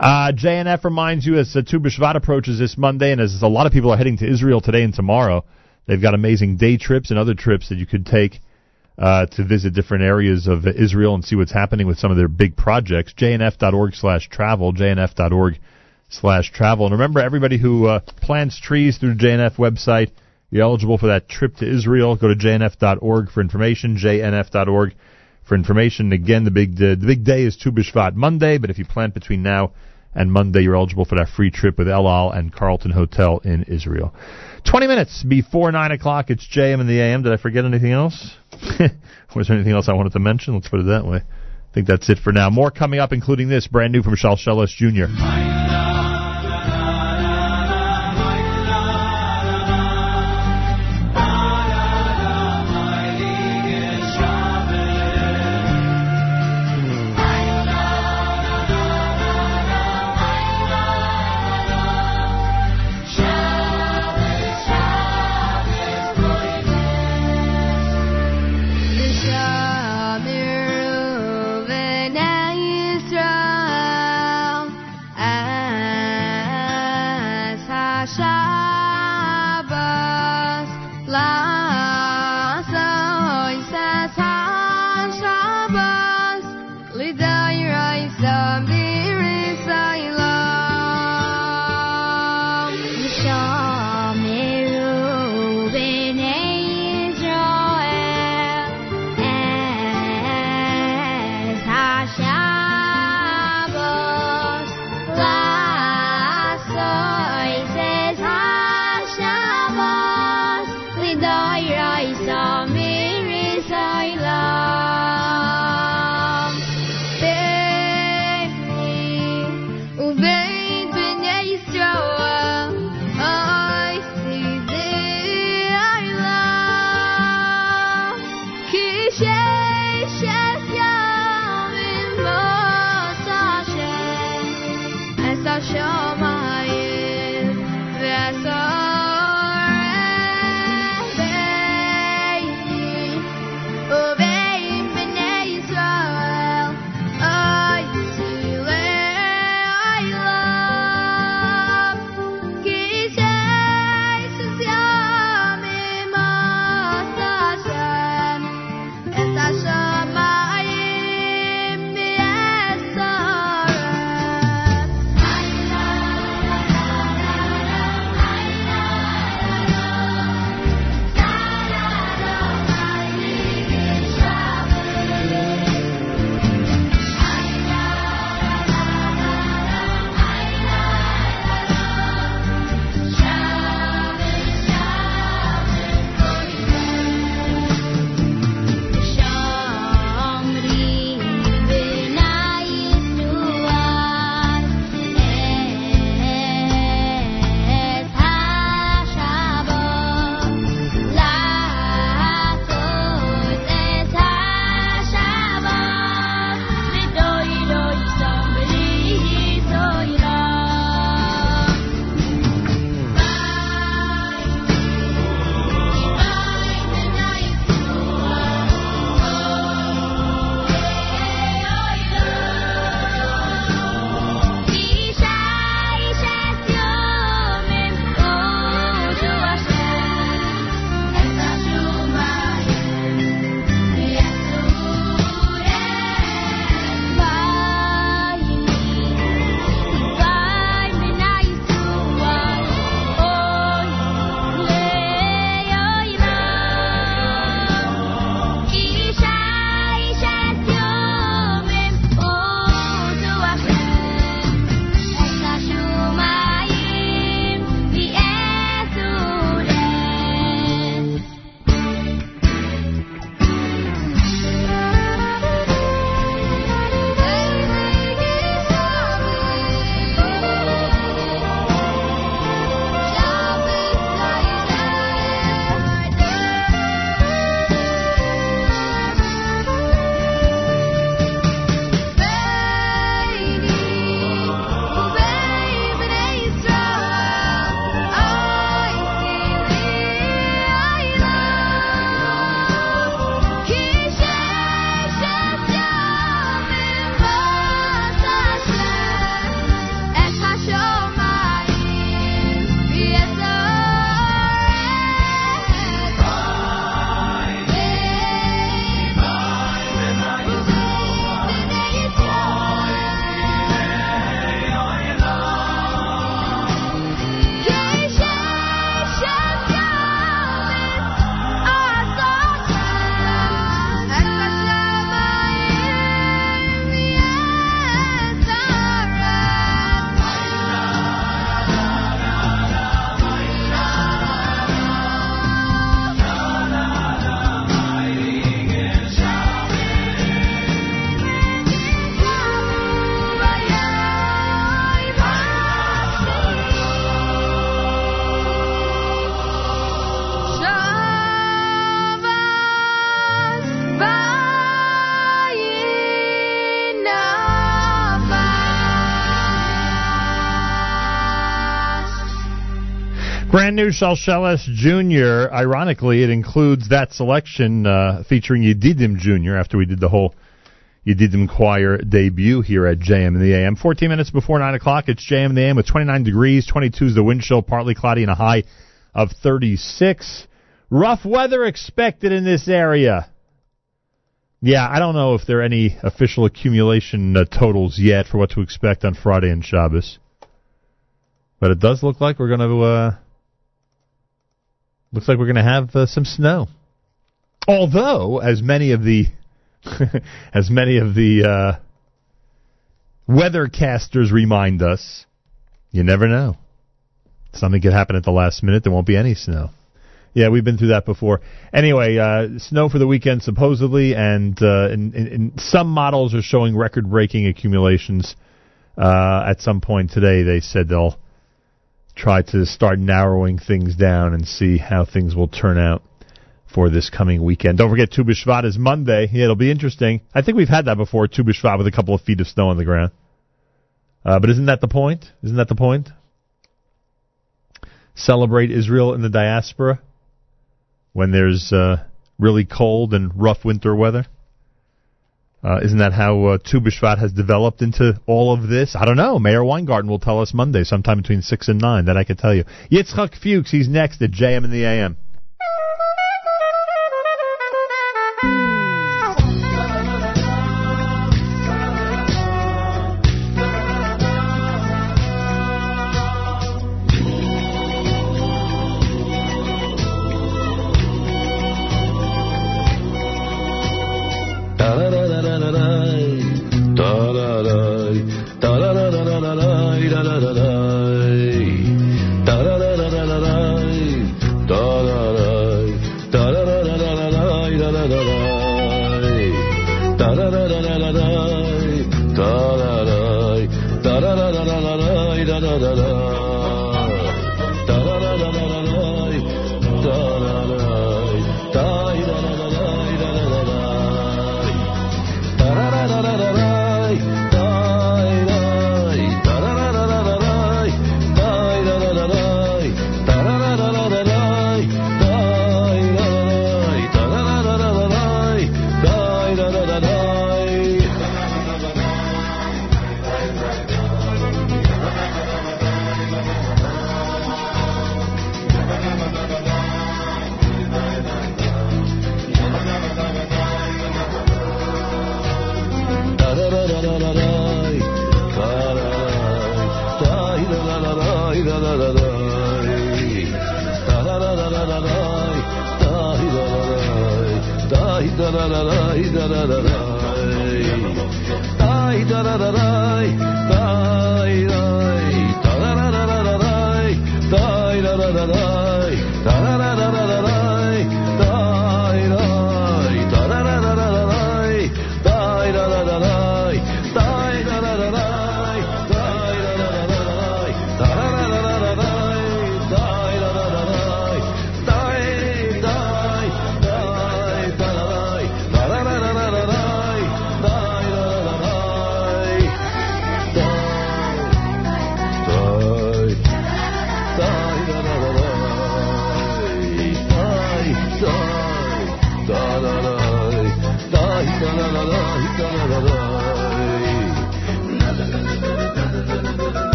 Uh, JNF reminds you as the Tu B'Shvat approaches this Monday, and as a lot of people are heading to Israel today and tomorrow, they've got amazing day trips and other trips that you could take uh, to visit different areas of Israel and see what's happening with some of their big projects. JNF.org slash travel, JNF.org slash travel. And remember, everybody who uh, plants trees through the JNF website, you're eligible for that trip to Israel. Go to jnf.org for information, jnf.org for information. Again, the big the, the big day is Tu B'Shvat Monday, but if you plan between now and Monday, you're eligible for that free trip with El Al and Carlton Hotel in Israel. 20 minutes before 9 o'clock, it's JM in the AM. Did I forget anything else? Was there anything else I wanted to mention? Let's put it that way. I think that's it for now. More coming up, including this, brand new from Charles Shalsheles Jr. New Shalsheles Jr. Ironically, it includes that selection uh, featuring Yedidim Jr. After we did the whole Yedidim Choir debut here at JM in the AM. 14 minutes before 9 o'clock, it's JM in the AM with 29 degrees, 22 is the wind chill, partly cloudy, and a high of 36. Rough weather expected in this area. Yeah, I don't know if there are any official accumulation uh, totals yet for what to expect on Friday and Shabbos. But it does look like we're going to uh, looks like we're going to have uh, some snow. Although, as many of the as many of the uh, weathercasters remind us, you never know. Something could happen at the last minute. There won't be any snow. Yeah, we've been through that before. Anyway, uh, snow for the weekend supposedly, and uh, in, in, in some models are showing record-breaking accumulations. Uh, at some point today, they said they'll try to start narrowing things down and see how things will turn out for this coming weekend. Don't forget, Tu B'Shvat is Monday. Yeah, it'll be interesting. I think we've had that before, Tu B'Shvat with a couple of feet of snow on the ground. Uh, but isn't that the point? Isn't that the point? Celebrate Israel in the diaspora when there's uh, really cold and rough winter weather. Uh, isn't that how uh, Tu B'Shvat has developed into all of this? I don't know. Meir Weingarten will tell us Monday, sometime between 6 and 9. That I can tell you. Yitzchak Fuchs, he's next at JM in the AM.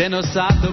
Você não sabe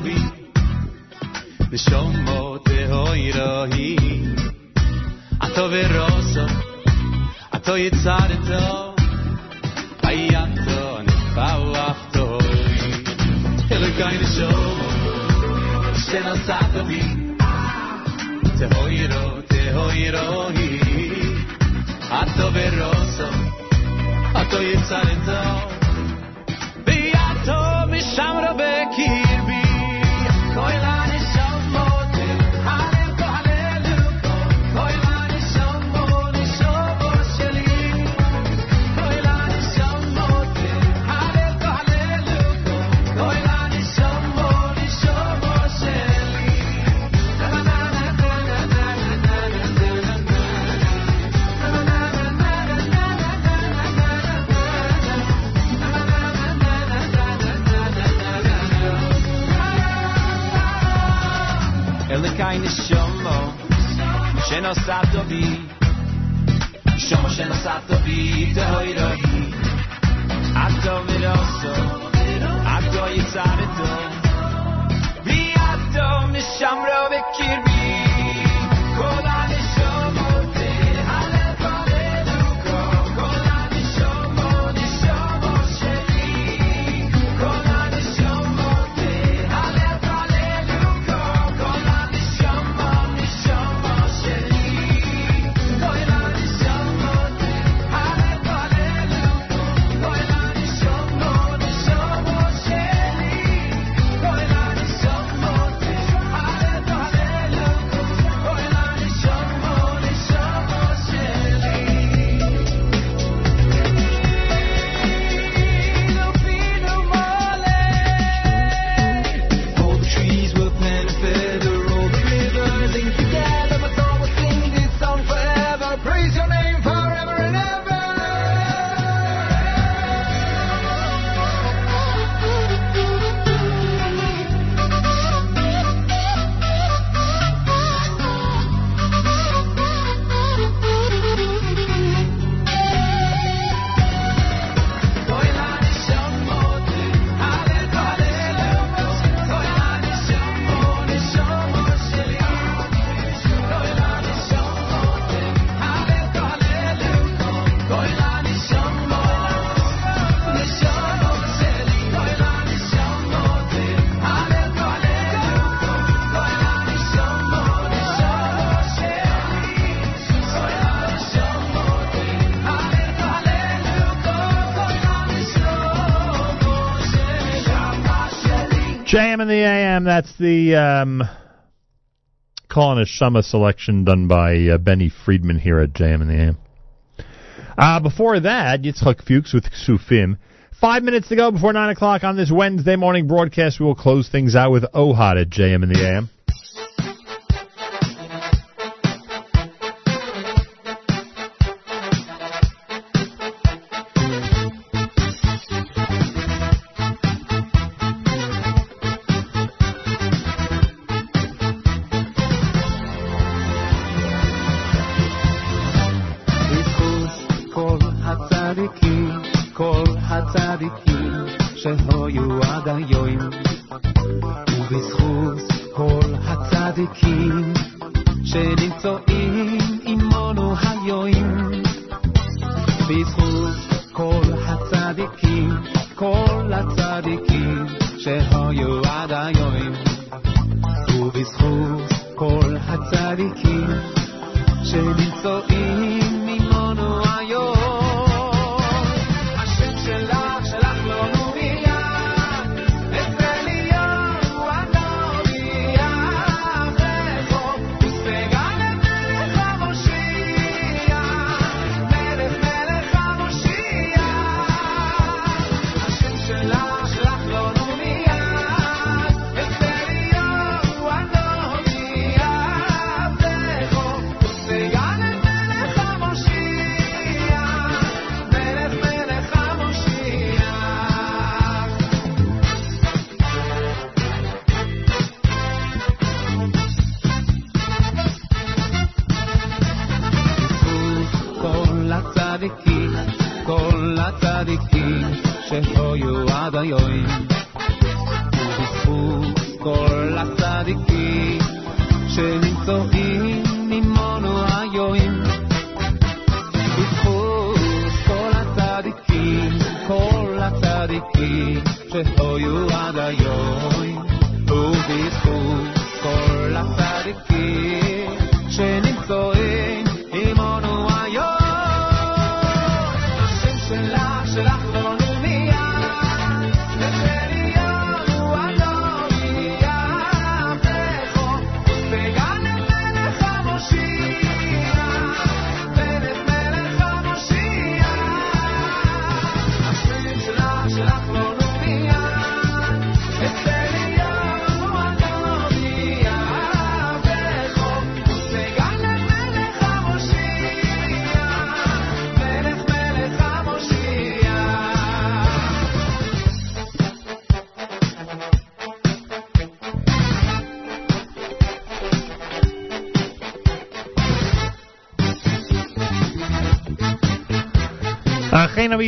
JM in the AM. That's the um, Kol Haneshama selection done by uh, Benny Friedman here at JM in the AM. Uh, before that, Yitzhak Fuchs with Sufim. Five minutes to go before 9 o'clock on this Wednesday morning broadcast. We will close things out with Ohad at JM in the AM.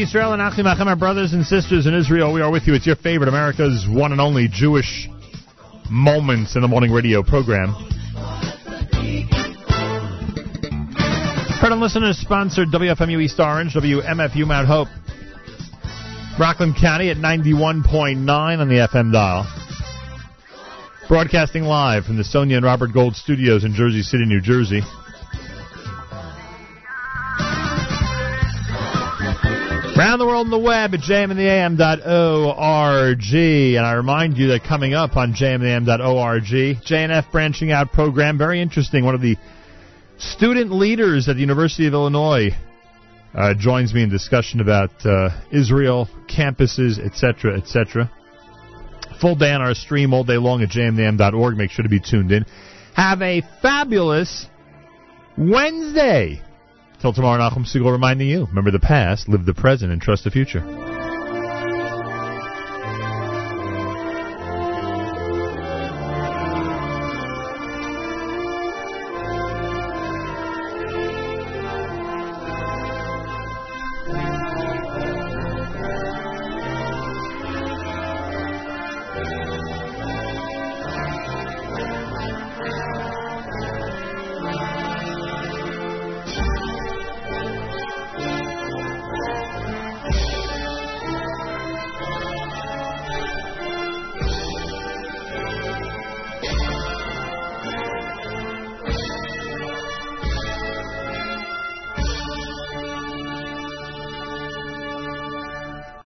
Yisrael and Achim brothers and sisters in Israel, we are with you. It's your favorite, America's one and only Jewish Moments in the Morning Radio program. Heard on listeners sponsored WFMU East Orange, WMFU Mount Hope, Rockland County at 91.9 on the FM dial. Broadcasting live from the Sonia and Robert Gold studios in Jersey City, New Jersey. Around the world on the web at jmintheam.org. And I remind you that coming up on jmintheam.org, JNF Branching Out program, very interesting. One of the student leaders at the University of Illinois uh, joins me in discussion about uh, Israel, campuses, etc., etc. Full day on our stream all day long at jmintheam.org. Make sure to be tuned in. Have a fabulous Wednesday. Till tomorrow, Nachum Segal reminding you, remember the past, live the present, and trust the future.